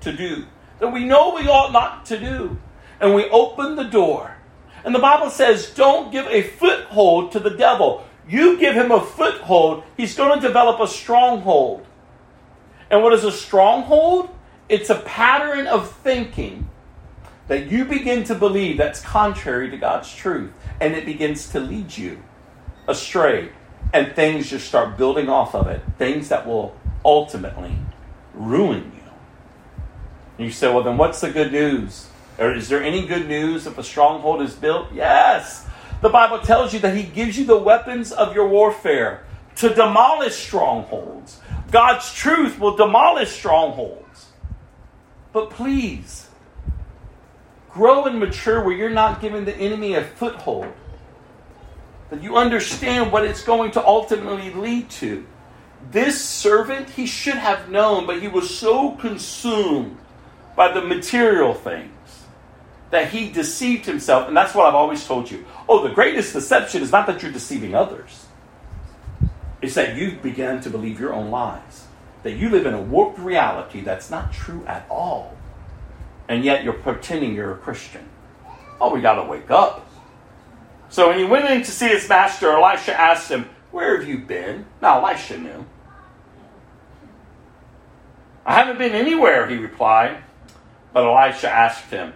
to do that we know we ought not to do. And we open the door. And the Bible says, don't give a foothold to the devil. You give him a foothold, he's going to develop a stronghold. And what is a stronghold? It's a pattern of thinking that you begin to believe that's contrary to God's truth. And it begins to lead you astray, and things just start building off of it, things that will ultimately ruin you. And you say, well, then what's the good news? Or is there any good news if a stronghold is built? Yes. The Bible tells you that He gives you the weapons of your warfare to demolish strongholds. God's truth will demolish strongholds. But please, grow and mature where you're not giving the enemy a foothold you understand what it's going to ultimately lead to. This servant, he should have known, but he was so consumed by the material things that he deceived himself. And that's what I've always told you. Oh, the greatest deception is not that you're deceiving others, it's that you began to believe your own lies. that you live in a warped reality that's not true at all. And yet you're pretending you're a Christian. Oh, we got to wake up. So when he went in to see his master, Elisha asked him, Where have you been? Now, Elisha knew. I haven't been anywhere, he replied. But Elisha asked him,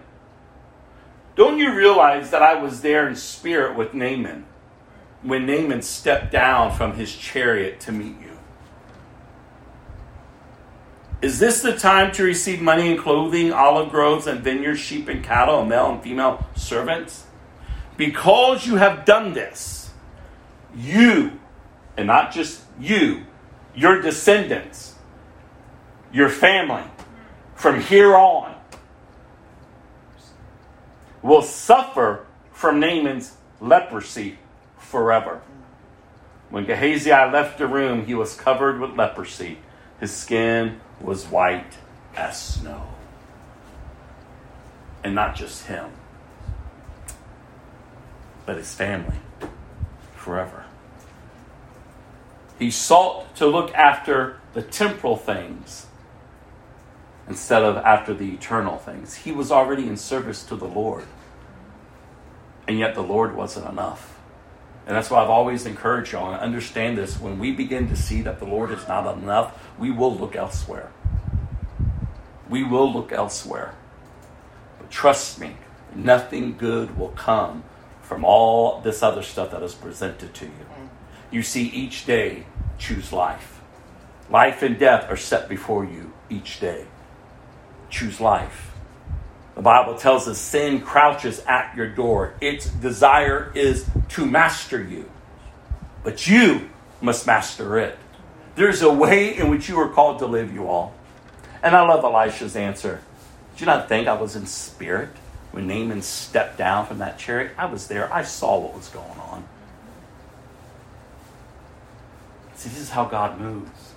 Don't you realize that I was there in spirit with Naaman when Naaman stepped down from his chariot to meet you? Is this the time to receive money and clothing, olive groves and vineyards, sheep and cattle, and male and female servants? Because you have done this, you, and not just you, your descendants, your family, from here on, will suffer from Naaman's leprosy forever. When Gehazi left the room, he was covered with leprosy. His skin was white as snow. And not just him, but his family forever. He sought to look after the temporal things instead of after the eternal things. He was already in service to the Lord. And yet the Lord wasn't enough. And that's why I've always encouraged y'all and understand this. When we begin to see that the Lord is not enough, we will look elsewhere. We will look elsewhere. But trust me, nothing good will come from all this other stuff that is presented to you. Mm. You see, each day, choose life. Life and death are set before you each day choose life. The Bible tells us sin crouches at your door. Its desire is to master you, but you must master it. There's a way in which you are called to live, you all. And I love Elisha's answer. Did you not think I was in spirit when Naaman stepped down from that chariot? I was there. I saw what was going on. See, this is how God moves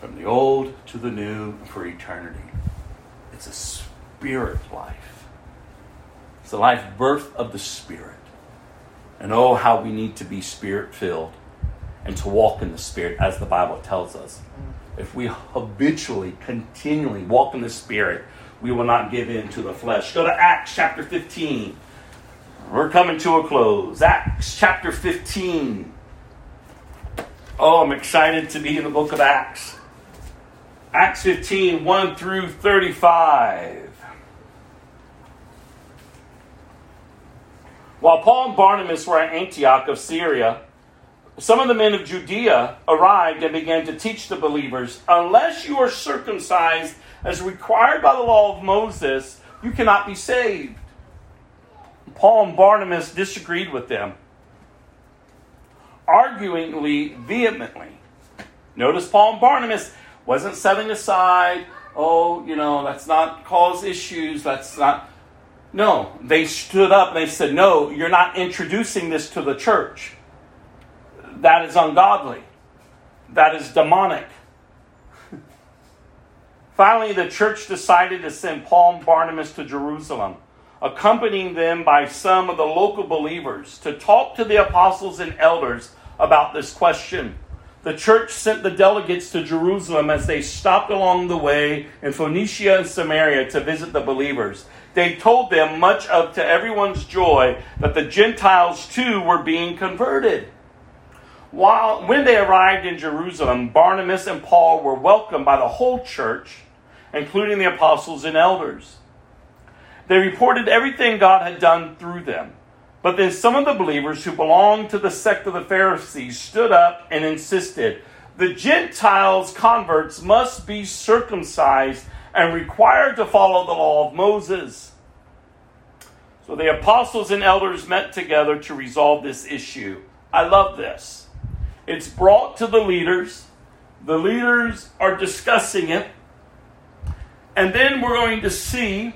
from the old to the new for eternity. It's a spirit life. It's the life birth of the Spirit. And oh, how we need to be spirit filled and to walk in the Spirit, as the Bible tells us. If we habitually, continually walk in the Spirit, we will not give in to the flesh. Go to Acts chapter 15. We're coming to a close. Acts chapter 15. Oh, I'm excited to be in the book of Acts. Acts 15, 1 through 35. While Paul and Barnabas were at Antioch of Syria, some of the men of Judea arrived and began to teach the believers unless you are circumcised as required by the law of Moses, you cannot be saved. Paul and Barnabas disagreed with them, arguingly vehemently. Notice Paul and Barnabas wasn't setting aside, oh, you know, let's not cause issues, let's not. No, they stood up and they said, no, you're not introducing this to the church. That is ungodly. That is demonic. Finally, the church decided to send Paul and Barnabas to Jerusalem, accompanying them by some of the local believers to talk to the apostles and elders about this question the church sent the delegates to Jerusalem as they stopped along the way in Phoenicia and Samaria to visit the believers. They told them, much of to everyone's joy, that the Gentiles too were being converted. While when they arrived in Jerusalem, Barnabas and Paul were welcomed by the whole church, including the apostles and elders. They reported everything God had done through them. But then some of the believers who belonged to the sect of the Pharisees stood up and insisted the Gentiles' converts must be circumcised and required to follow the law of Moses. So the apostles and elders met together to resolve this issue. I love this. It's brought to the leaders. The leaders are discussing it. And then we're going to see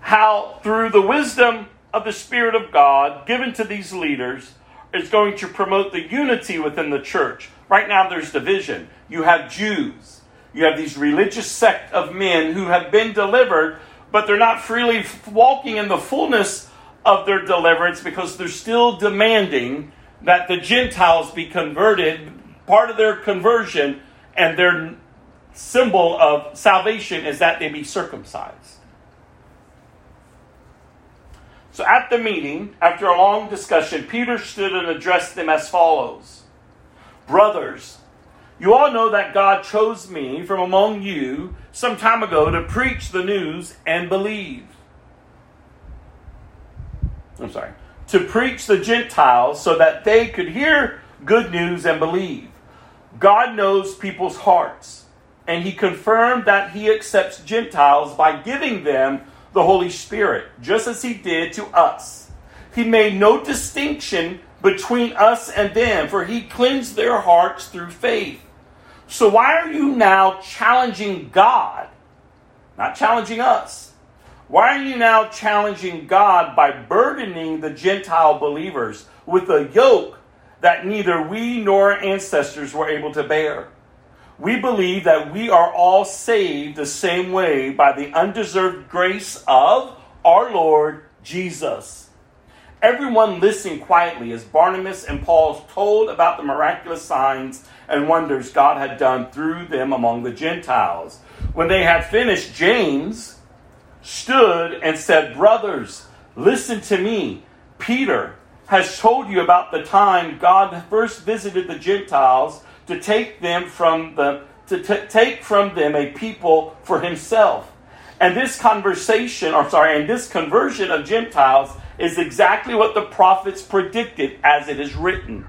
how, through the wisdom of the Spirit of God given to these leaders is going to promote the unity within the church. Right now, there's division. You have Jews, you have these religious sect of men who have been delivered, but they're not freely walking in the fullness of their deliverance because they're still demanding that the Gentiles be converted, part of their conversion, and their symbol of salvation is that they be circumcised. So at the meeting, after a long discussion, Peter stood and addressed them as follows Brothers, you all know that God chose me from among you some time ago to preach the news and believe. I'm sorry. To preach the Gentiles so that they could hear good news and believe. God knows people's hearts, and He confirmed that He accepts Gentiles by giving them the Holy Spirit, just as He did to us. He made no distinction between us and them, for He cleansed their hearts through faith. So why are you now challenging God? Not challenging us. Why are you now challenging God by burdening the Gentile believers with a yoke that neither we nor our ancestors were able to bear? We believe that we are all saved the same way by the undeserved grace of our Lord Jesus. Everyone listened quietly as Barnabas and Paul told about the miraculous signs and wonders God had done through them among the Gentiles. When they had finished, James stood and said, Brothers, listen to me. Peter has told you about the time God first visited the Gentiles to take them from the to t- take from them a people for himself. And this conversation, or sorry, and this conversion of Gentiles is exactly what the prophets predicted as it is written.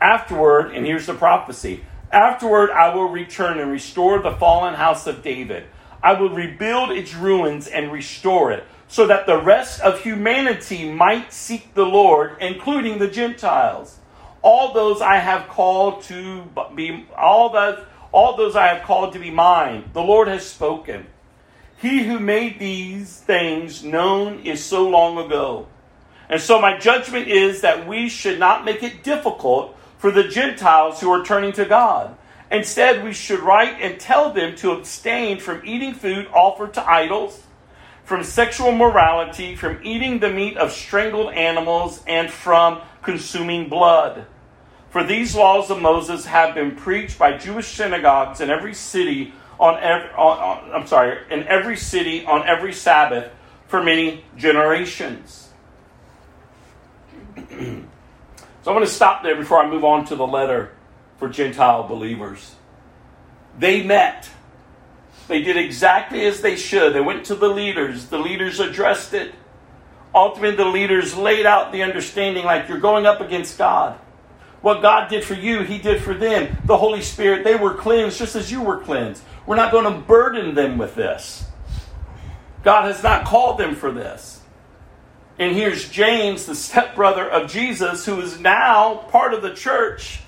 Afterward, and here's the prophecy Afterward, I will return and restore the fallen house of David. I will rebuild its ruins and restore it, so that the rest of humanity might seek the Lord, including the Gentiles. All those I have called to be all that all those I have called to be mine. The Lord has spoken. He who made these things known is so long ago. And so my judgment is that we should not make it difficult for the Gentiles who are turning to God. Instead, we should write and tell them to abstain from eating food offered to idols, from sexual morality, from eating the meat of strangled animals, and from consuming blood. For these laws of Moses have been preached by Jewish synagogues in every city on every, on, on, I'm sorry, in every city on every Sabbath for many generations. So I'm going to stop there before I move on to the letter for Gentile believers. They met. They did exactly as they should. They went to the leaders. The leaders addressed it. Ultimately, the leaders laid out the understanding like you're going up against God. What God did for you, He did for them. The Holy Spirit, they were cleansed just as you were cleansed. We're not going to burden them with this. God has not called them for this. And here's James, the stepbrother of Jesus, who is now part of the church.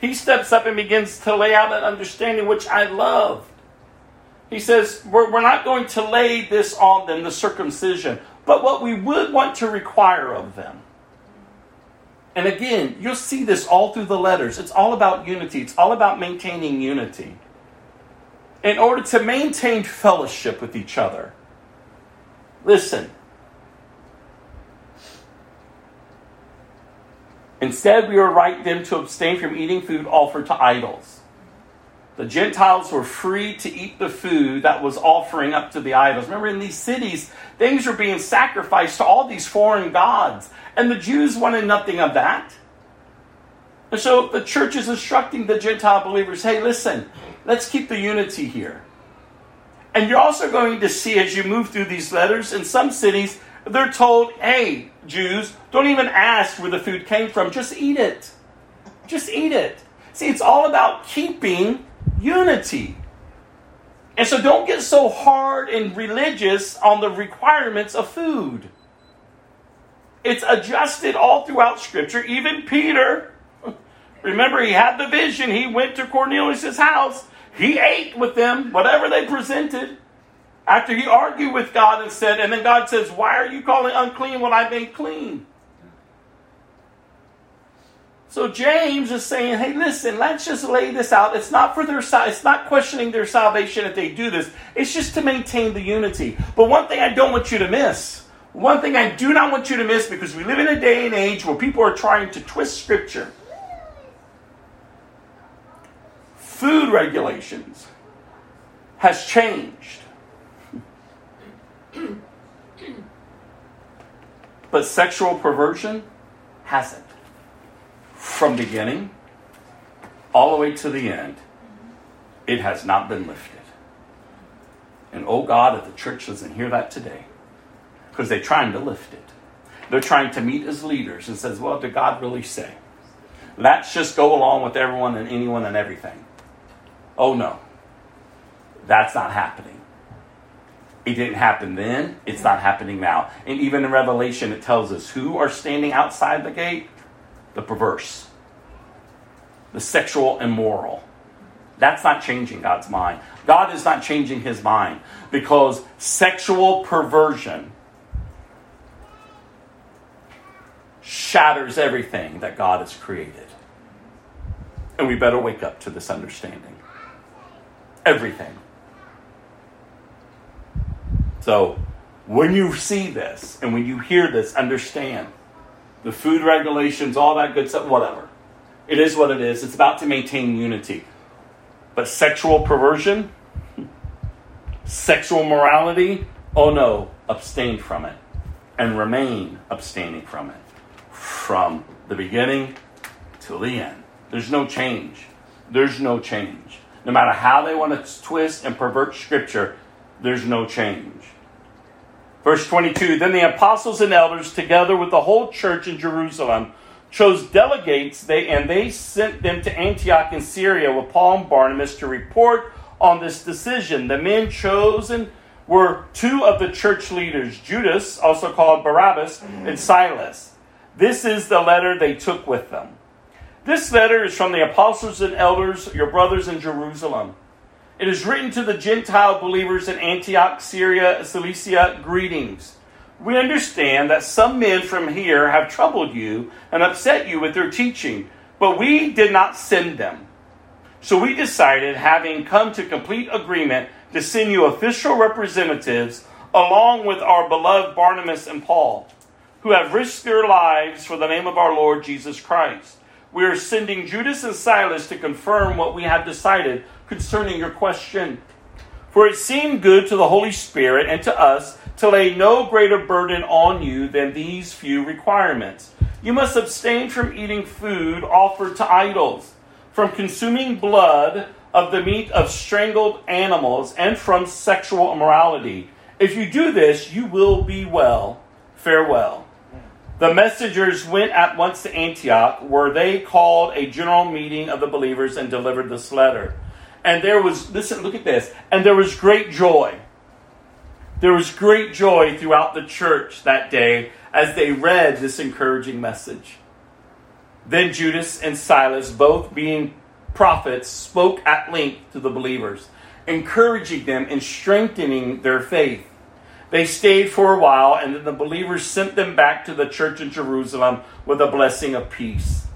He steps up and begins to lay out an understanding which I love. He says, we're, we're not going to lay this on them, the circumcision, but what we would want to require of them. And again, you'll see this all through the letters. It's all about unity, it's all about maintaining unity. In order to maintain fellowship with each other, listen, Instead, we write them to abstain from eating food offered to idols. The Gentiles were free to eat the food that was offering up to the idols. Remember, in these cities, things were being sacrificed to all these foreign gods, and the Jews wanted nothing of that. And so the church is instructing the Gentile believers hey, listen, let's keep the unity here. And you're also going to see as you move through these letters, in some cities, they're told, hey, Jews, don't even ask where the food came from. Just eat it. Just eat it. See, it's all about keeping unity. And so don't get so hard and religious on the requirements of food. It's adjusted all throughout Scripture. Even Peter, remember, he had the vision. He went to Cornelius' house. He ate with them, whatever they presented. After he argued with God and said, and then God says, Why are you calling unclean what I made clean? So James is saying, hey, listen, let's just lay this out. It's not for their it's not questioning their salvation if they do this. It's just to maintain the unity. But one thing I don't want you to miss, one thing I do not want you to miss, because we live in a day and age where people are trying to twist scripture. food regulations has changed. But sexual perversion hasn't. From beginning all the way to the end, it has not been lifted. And oh God, if the church doesn't hear that today, because they're trying to lift it. They're trying to meet as leaders and says, well, did God really say? Let's just go along with everyone and anyone and everything. Oh no. That's not happening. It didn't happen then, it's not happening now. And even in Revelation, it tells us who are standing outside the gate? The perverse, the sexual immoral. That's not changing God's mind. God is not changing his mind because sexual perversion shatters everything that God has created. And we better wake up to this understanding. Everything. So, when you see this and when you hear this, understand the food regulations, all that good stuff, whatever. It is what it is. It's about to maintain unity. But sexual perversion, sexual morality, oh no, abstain from it and remain abstaining from it from the beginning till the end. There's no change. There's no change. No matter how they want to twist and pervert Scripture, there's no change. Verse 22 Then the apostles and elders, together with the whole church in Jerusalem, chose delegates, they, and they sent them to Antioch in Syria with Paul and Barnabas to report on this decision. The men chosen were two of the church leaders, Judas, also called Barsabbas, and Silas. This is the letter they took with them. This letter is from the apostles and elders, your brothers in Jerusalem. It is written to the Gentile believers in Antioch, Syria, Cilicia, greetings. We understand that some men from here have troubled you and upset you with their teaching, but we did not send them. So we decided, having come to complete agreement, to send you official representatives along with our beloved Barnabas and Paul, who have risked their lives for the name of our Lord Jesus Christ. We are sending Judas and Silas to confirm what we have decided concerning your question. For it seemed good to the Holy Spirit and to us to lay no greater burden on you than these few requirements. You must abstain from eating food offered to idols, from consuming blood of the meat of strangled animals, and from sexual immorality. If you do this, you will be well. Farewell. The messengers went at once to Antioch, where they called a general meeting of the believers and delivered this letter. And there was, listen, look at this, and there was great joy. There was great joy throughout the church that day as they read this encouraging message. Then Judas and Silas, both being prophets, spoke at length to the believers, encouraging them and strengthening their faith. They stayed for a while, and then the believers sent them back to the church in Jerusalem with a blessing of peace.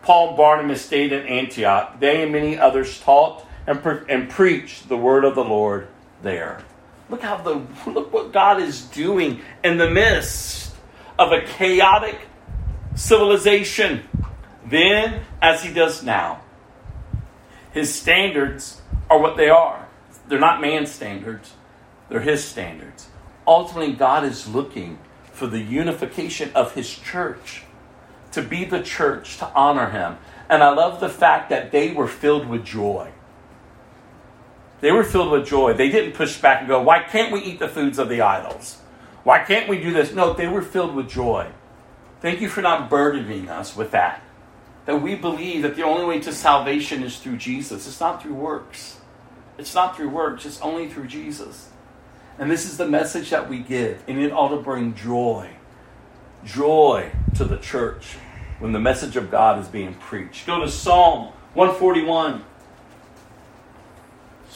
Paul and Barnabas stayed in Antioch. They and many others taught and, pre- and preached the word of the Lord there. Look how the look what God is doing in the midst of a chaotic civilization. Then, as He does now, His standards are what they are. They're not man's standards; they're His standards. Ultimately, God is looking for the unification of His church to be the church to honor Him. And I love the fact that they were filled with joy. They were filled with joy. They didn't push back and go, Why can't we eat the foods of the idols? Why can't we do this? No, they were filled with joy. Thank you for not burdening us with that. That we believe that the only way to salvation is through Jesus. It's not through works. It's not through works, it's only through Jesus. And this is the message that we give, and it ought to bring joy. Joy to the church when the message of God is being preached. Go to Psalm 141.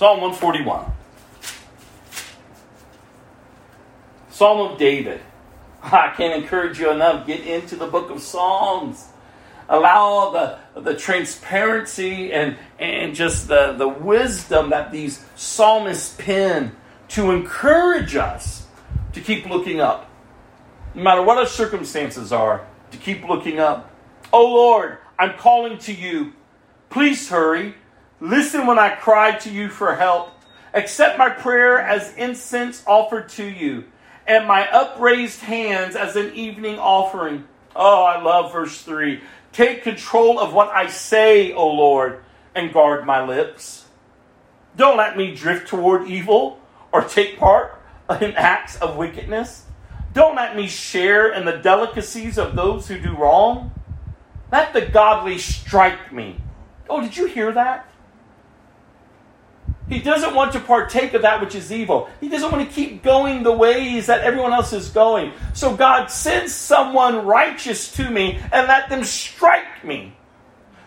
Psalm 141. Psalm of David. I can't encourage you enough. Get into the book of Psalms. Allow the, the transparency and, and just the, the wisdom that these psalmists pen to encourage us to keep looking up. No matter what our circumstances are, to keep looking up. Oh Lord, I'm calling to you. Please hurry. Listen when I cry to you for help. Accept my prayer as incense offered to you, and my upraised hands as an evening offering. Oh, I love verse 3. Take control of what I say, O Lord, and guard my lips. Don't let me drift toward evil or take part in acts of wickedness. Don't let me share in the delicacies of those who do wrong. Let the godly strike me. Oh, did you hear that? He doesn't want to partake of that which is evil. He doesn't want to keep going the ways that everyone else is going. So God sends someone righteous to me and let them strike me.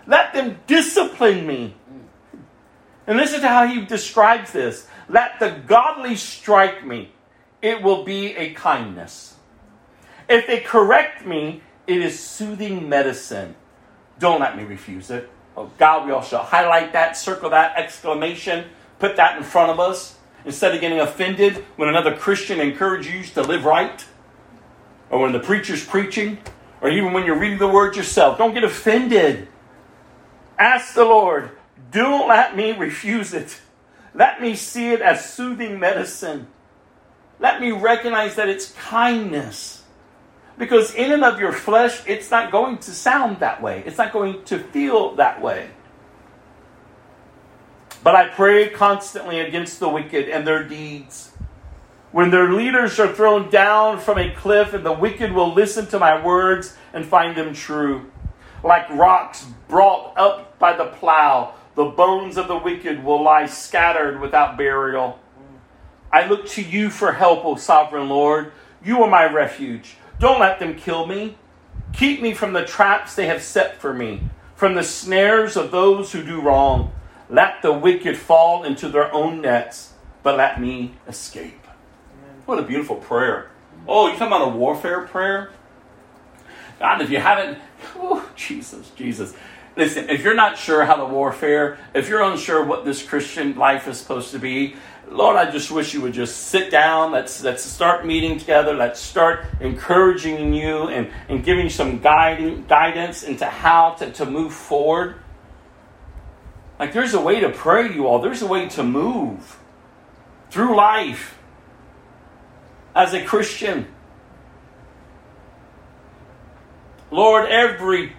Let them discipline me. And listen to how he describes this. Let the godly strike me. It will be a kindness. If they correct me, it is soothing medicine. Don't let me refuse it. Oh, God, we all shall highlight that, circle that, exclamation, put that in front of us. Instead of getting offended when another Christian encourages you to live right, or when the preacher's preaching, or even when you're reading the word yourself, don't get offended. Ask the Lord, don't let me refuse it. Let me see it as soothing medicine. Let me recognize that it's kindness. Because in and of your flesh, it's not going to sound that way. It's not going to feel that way. But I pray constantly against the wicked and their deeds. When their leaders are thrown down from a cliff, and the wicked will listen to my words and find them true. Like rocks brought up by the plow, the bones of the wicked will lie scattered without burial. I look to you for help, O sovereign Lord. You are my refuge. Don't let them kill me. Keep me from the traps they have set for me, from the snares of those who do wrong. Let the wicked fall into their own nets, but let me escape. What a beautiful prayer. Oh, you talking about a warfare prayer? God, if you haven't, oh, Jesus, Jesus. Listen, if you're not sure how to warfare, if you're unsure what this Christian life is supposed to be, Lord, I just wish you would just sit down. Let's let's start meeting together. Let's start encouraging you and, and giving you some guiding guidance into how to, to move forward. Like there's a way to pray, you all. There's a way to move through life as a Christian. Lord, every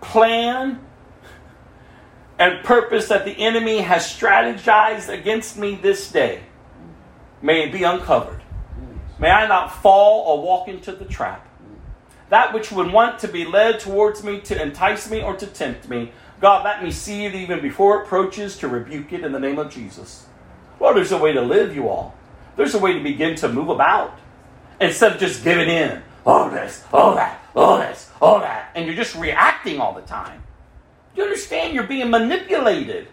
plan and purpose that the enemy has strategized against me this day, may it be uncovered. May I not fall or walk into the trap. That which would want to be led towards me to entice me or to tempt me, God, let me see it even before it approaches to rebuke it in the name of Jesus. Well, there's a way to live, you all. There's a way to begin to move about instead of just giving in. All this, all that, all this, all that. And you're just reacting all the time. You understand you're being manipulated.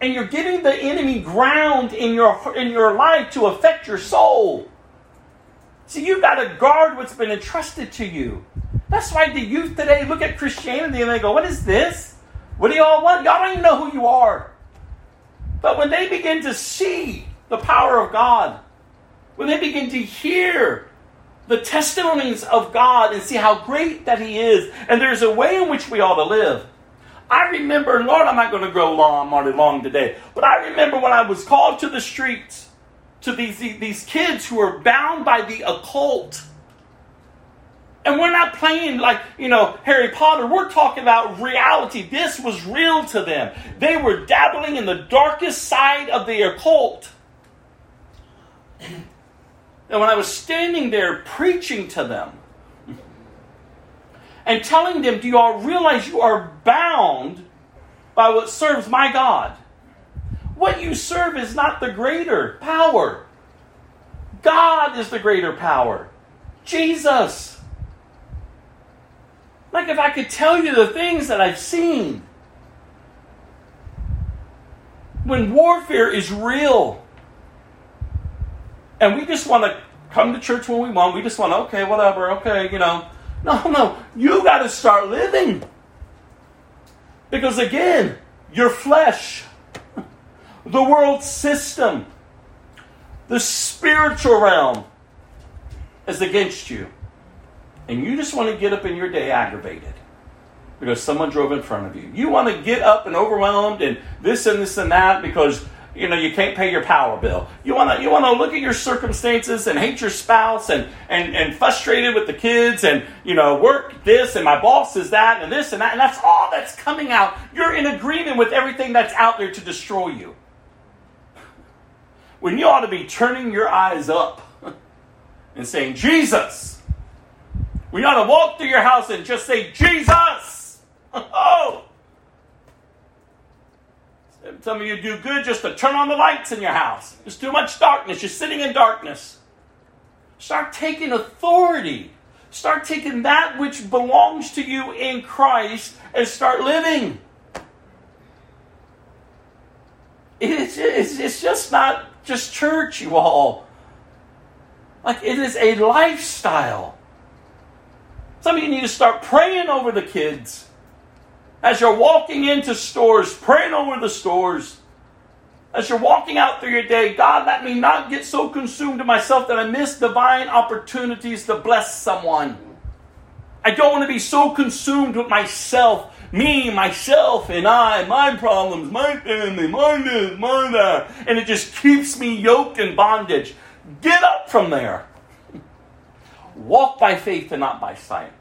And you're giving the enemy ground in your, in your life to affect your soul. See, you've got to guard what's been entrusted to you. That's why the youth today look at Christianity and they go, What is this? What do y'all want? Y'all don't even know who you are. But when they begin to see the power of God, when they begin to hear the testimonies of God and see how great that He is, and there's a way in which we ought to live. I remember, Lord, I'm not going to grow long, Marty, long today, but I remember when I was called to the streets to these, these kids who were bound by the occult. And we're not playing like, you know, Harry Potter. We're talking about reality. This was real to them. They were dabbling in the darkest side of the occult. And when I was standing there preaching to them and telling them, Do you all realize you are bound by what serves my God? What you serve is not the greater power. God is the greater power. Jesus. Like if I could tell you the things that I've seen. When warfare is real, and we just want to come to church when we want, we just want, okay, whatever, okay, you know. No, no, you got to start living. Because again, your flesh, the world system, the spiritual realm is against you. And you just want to get up in your day aggravated. because someone drove in front of you. You want to get up and overwhelmed and this and this and that because you know you can't pay your power bill. You want to you want to look at your circumstances and hate your spouse and and and frustrated with the kids and you know work this and my boss is that and this and that and that's all that's coming out. You're in agreement with everything that's out there to destroy you. When you ought to be turning your eyes up and saying, Jesus. We ought to walk through your house and just say, Jesus. Oh! Some of you do good just to turn on the lights in your house. There's too much darkness. You're sitting in darkness. Start taking authority. Start taking that which belongs to you in Christ and start living. It's, it's, it's just not just church, you all. Like it is a lifestyle. Some of you need to start praying over the kids. As you're walking into stores, praying over the stores. As you're walking out through your day, God, let me not get so consumed to myself that I miss divine opportunities to bless someone. I don't want to be so consumed with myself, me, myself, and I, my problems, my family, my this, my that. And it just keeps me yoked in bondage. Get up from there. Walk by faith and not by sight.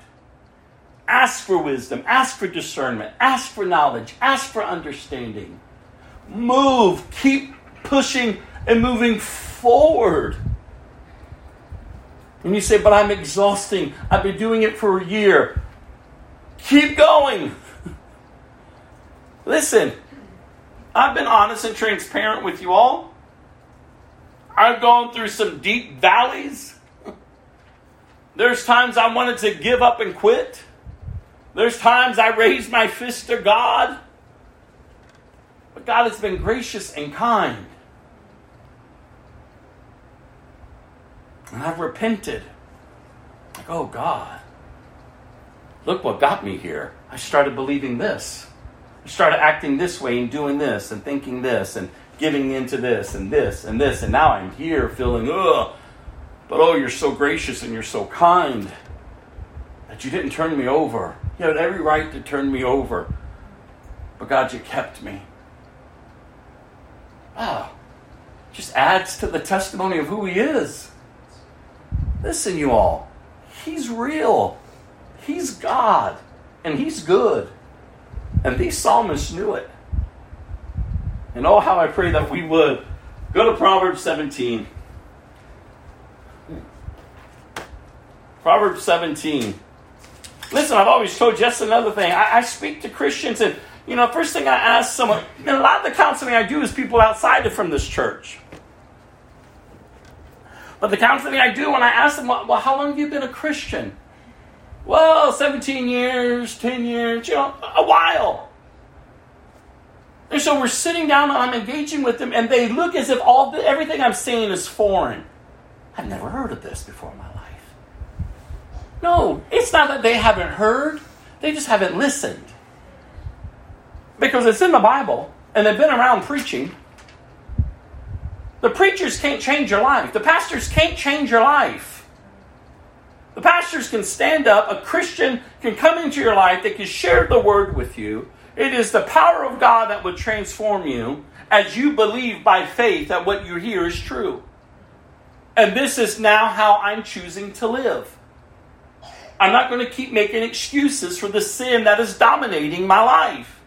Ask for wisdom, ask for discernment, ask for knowledge, ask for understanding. Move, keep pushing and moving forward. And you say, but I'm exhausting. I've been doing it for a year. Keep going. Listen, I've been honest and transparent with you all. I've gone through some deep valleys. There's times I wanted to give up and quit. There's times I raised my fist to God. But God has been gracious and kind. And I've repented. Like, oh God, look what got me here. I started believing this. I started acting this way and doing this and thinking this and giving into this and this and this. And now I'm here feeling, ugh. But oh, you're so gracious and you're so kind that you didn't turn me over. You had every right to turn me over. But God, you kept me. Wow. Just adds to the testimony of who He is. Listen, you all. He's real. He's God. And He's good. And these psalmists knew it. And oh, how I pray that we would. Go to Proverbs 17. Proverbs 17. Listen, I've always told just another thing. I, I speak to Christians, and you know, first thing I ask someone, and a lot of the counseling I do is people outside of from this church. But the counseling I do when I ask them, well, how long have you been a Christian? Well, 17 years, 10 years, you know, a while. And so we're sitting down and I'm engaging with them, and they look as if all the, everything I'm saying is foreign. I've never heard of this before. No, it's not that they haven't heard, they just haven't listened. Because it's in the Bible, and they've been around preaching. The preachers can't change your life, the pastors can't change your life. The pastors can stand up, a Christian can come into your life, they can share the word with you. It is the power of God that would transform you as you believe by faith that what you hear is true. And this is now how I'm choosing to live. I'm not going to keep making excuses for the sin that is dominating my life.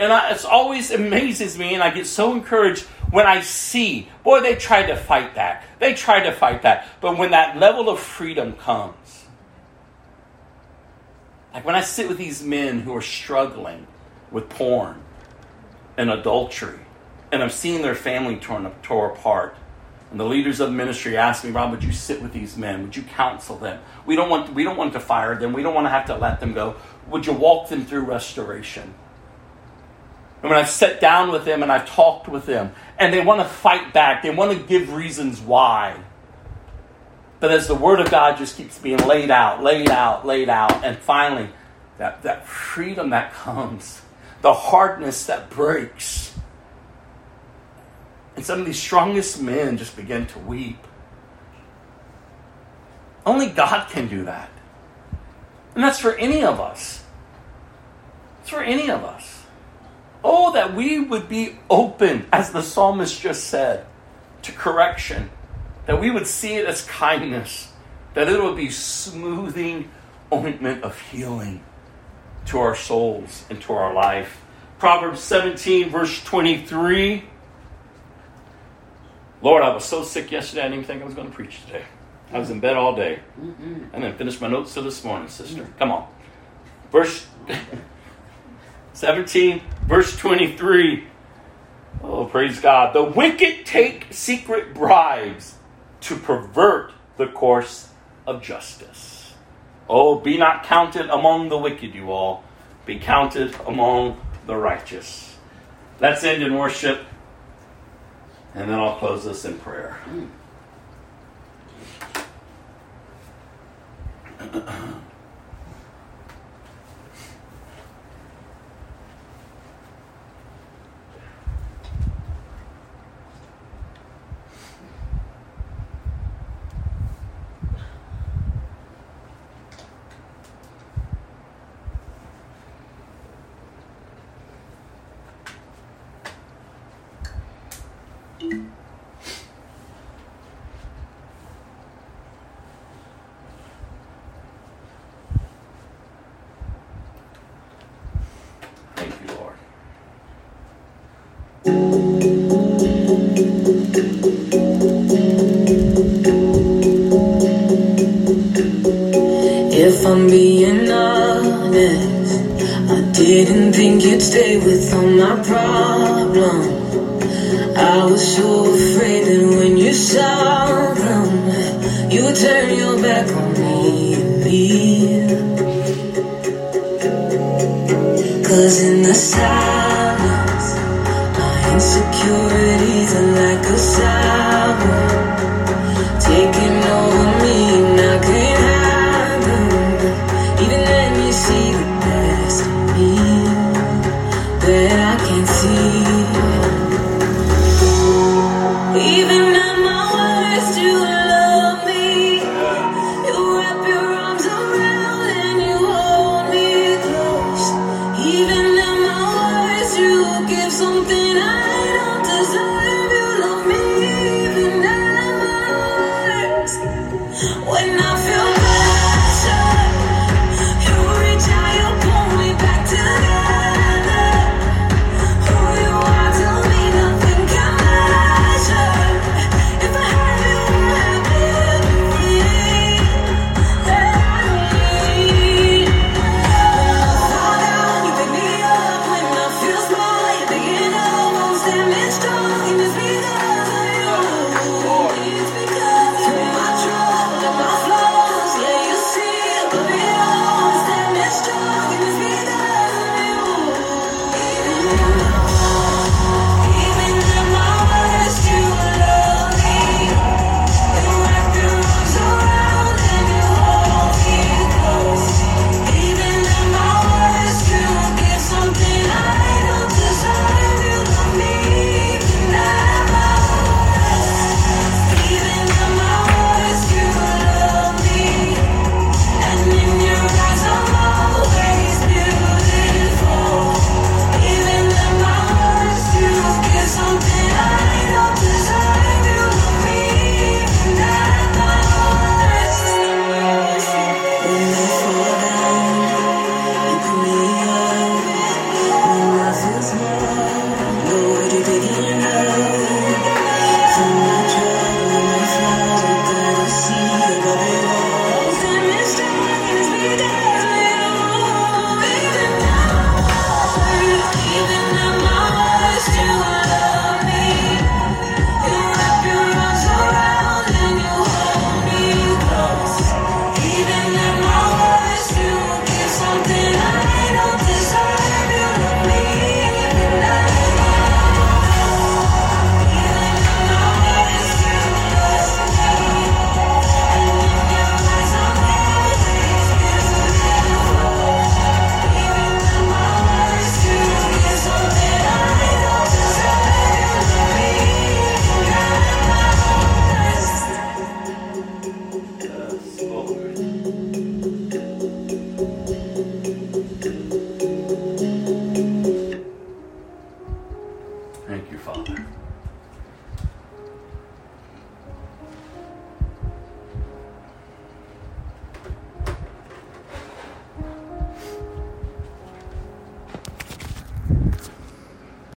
And it always amazes me, and I get so encouraged when I see, boy, they tried to fight that. They tried to fight that. But when that level of freedom comes, like when I sit with these men who are struggling with porn and adultery, and I'm seeing their family torn, tore apart, and the leaders of the ministry asked me, Rob, would you sit with these men? Would you counsel them? We don't want, we don't want to fire them. We don't want to have to let them go. Would you walk them through restoration? And when I've sat down with them and I've talked with them, and they want to fight back, they want to give reasons why. But as the Word of God just keeps being laid out, laid out, laid out, and finally, that, that freedom that comes, the hardness that breaks, and some of these strongest men just begin to weep. Only God can do that. And that's for any of us. It's for any of us. Oh, that we would be open, as the psalmist just said, to correction. That we would see it as kindness. That it would be smoothing ointment of healing to our souls and to our life. Proverbs 17, verse 23. Lord, I was so sick yesterday, I didn't even think I was going to preach today. I was in bed all day. Mm-hmm. And then finished my notes till this morning, sister. Mm-hmm. Come on. Verse 17, verse 23. Oh, praise God. The wicked take secret bribes to pervert the course of justice. Oh, be not counted among the wicked, you all. Be counted among the righteous. Let's end in worship, and then I'll close this in prayer. Mm.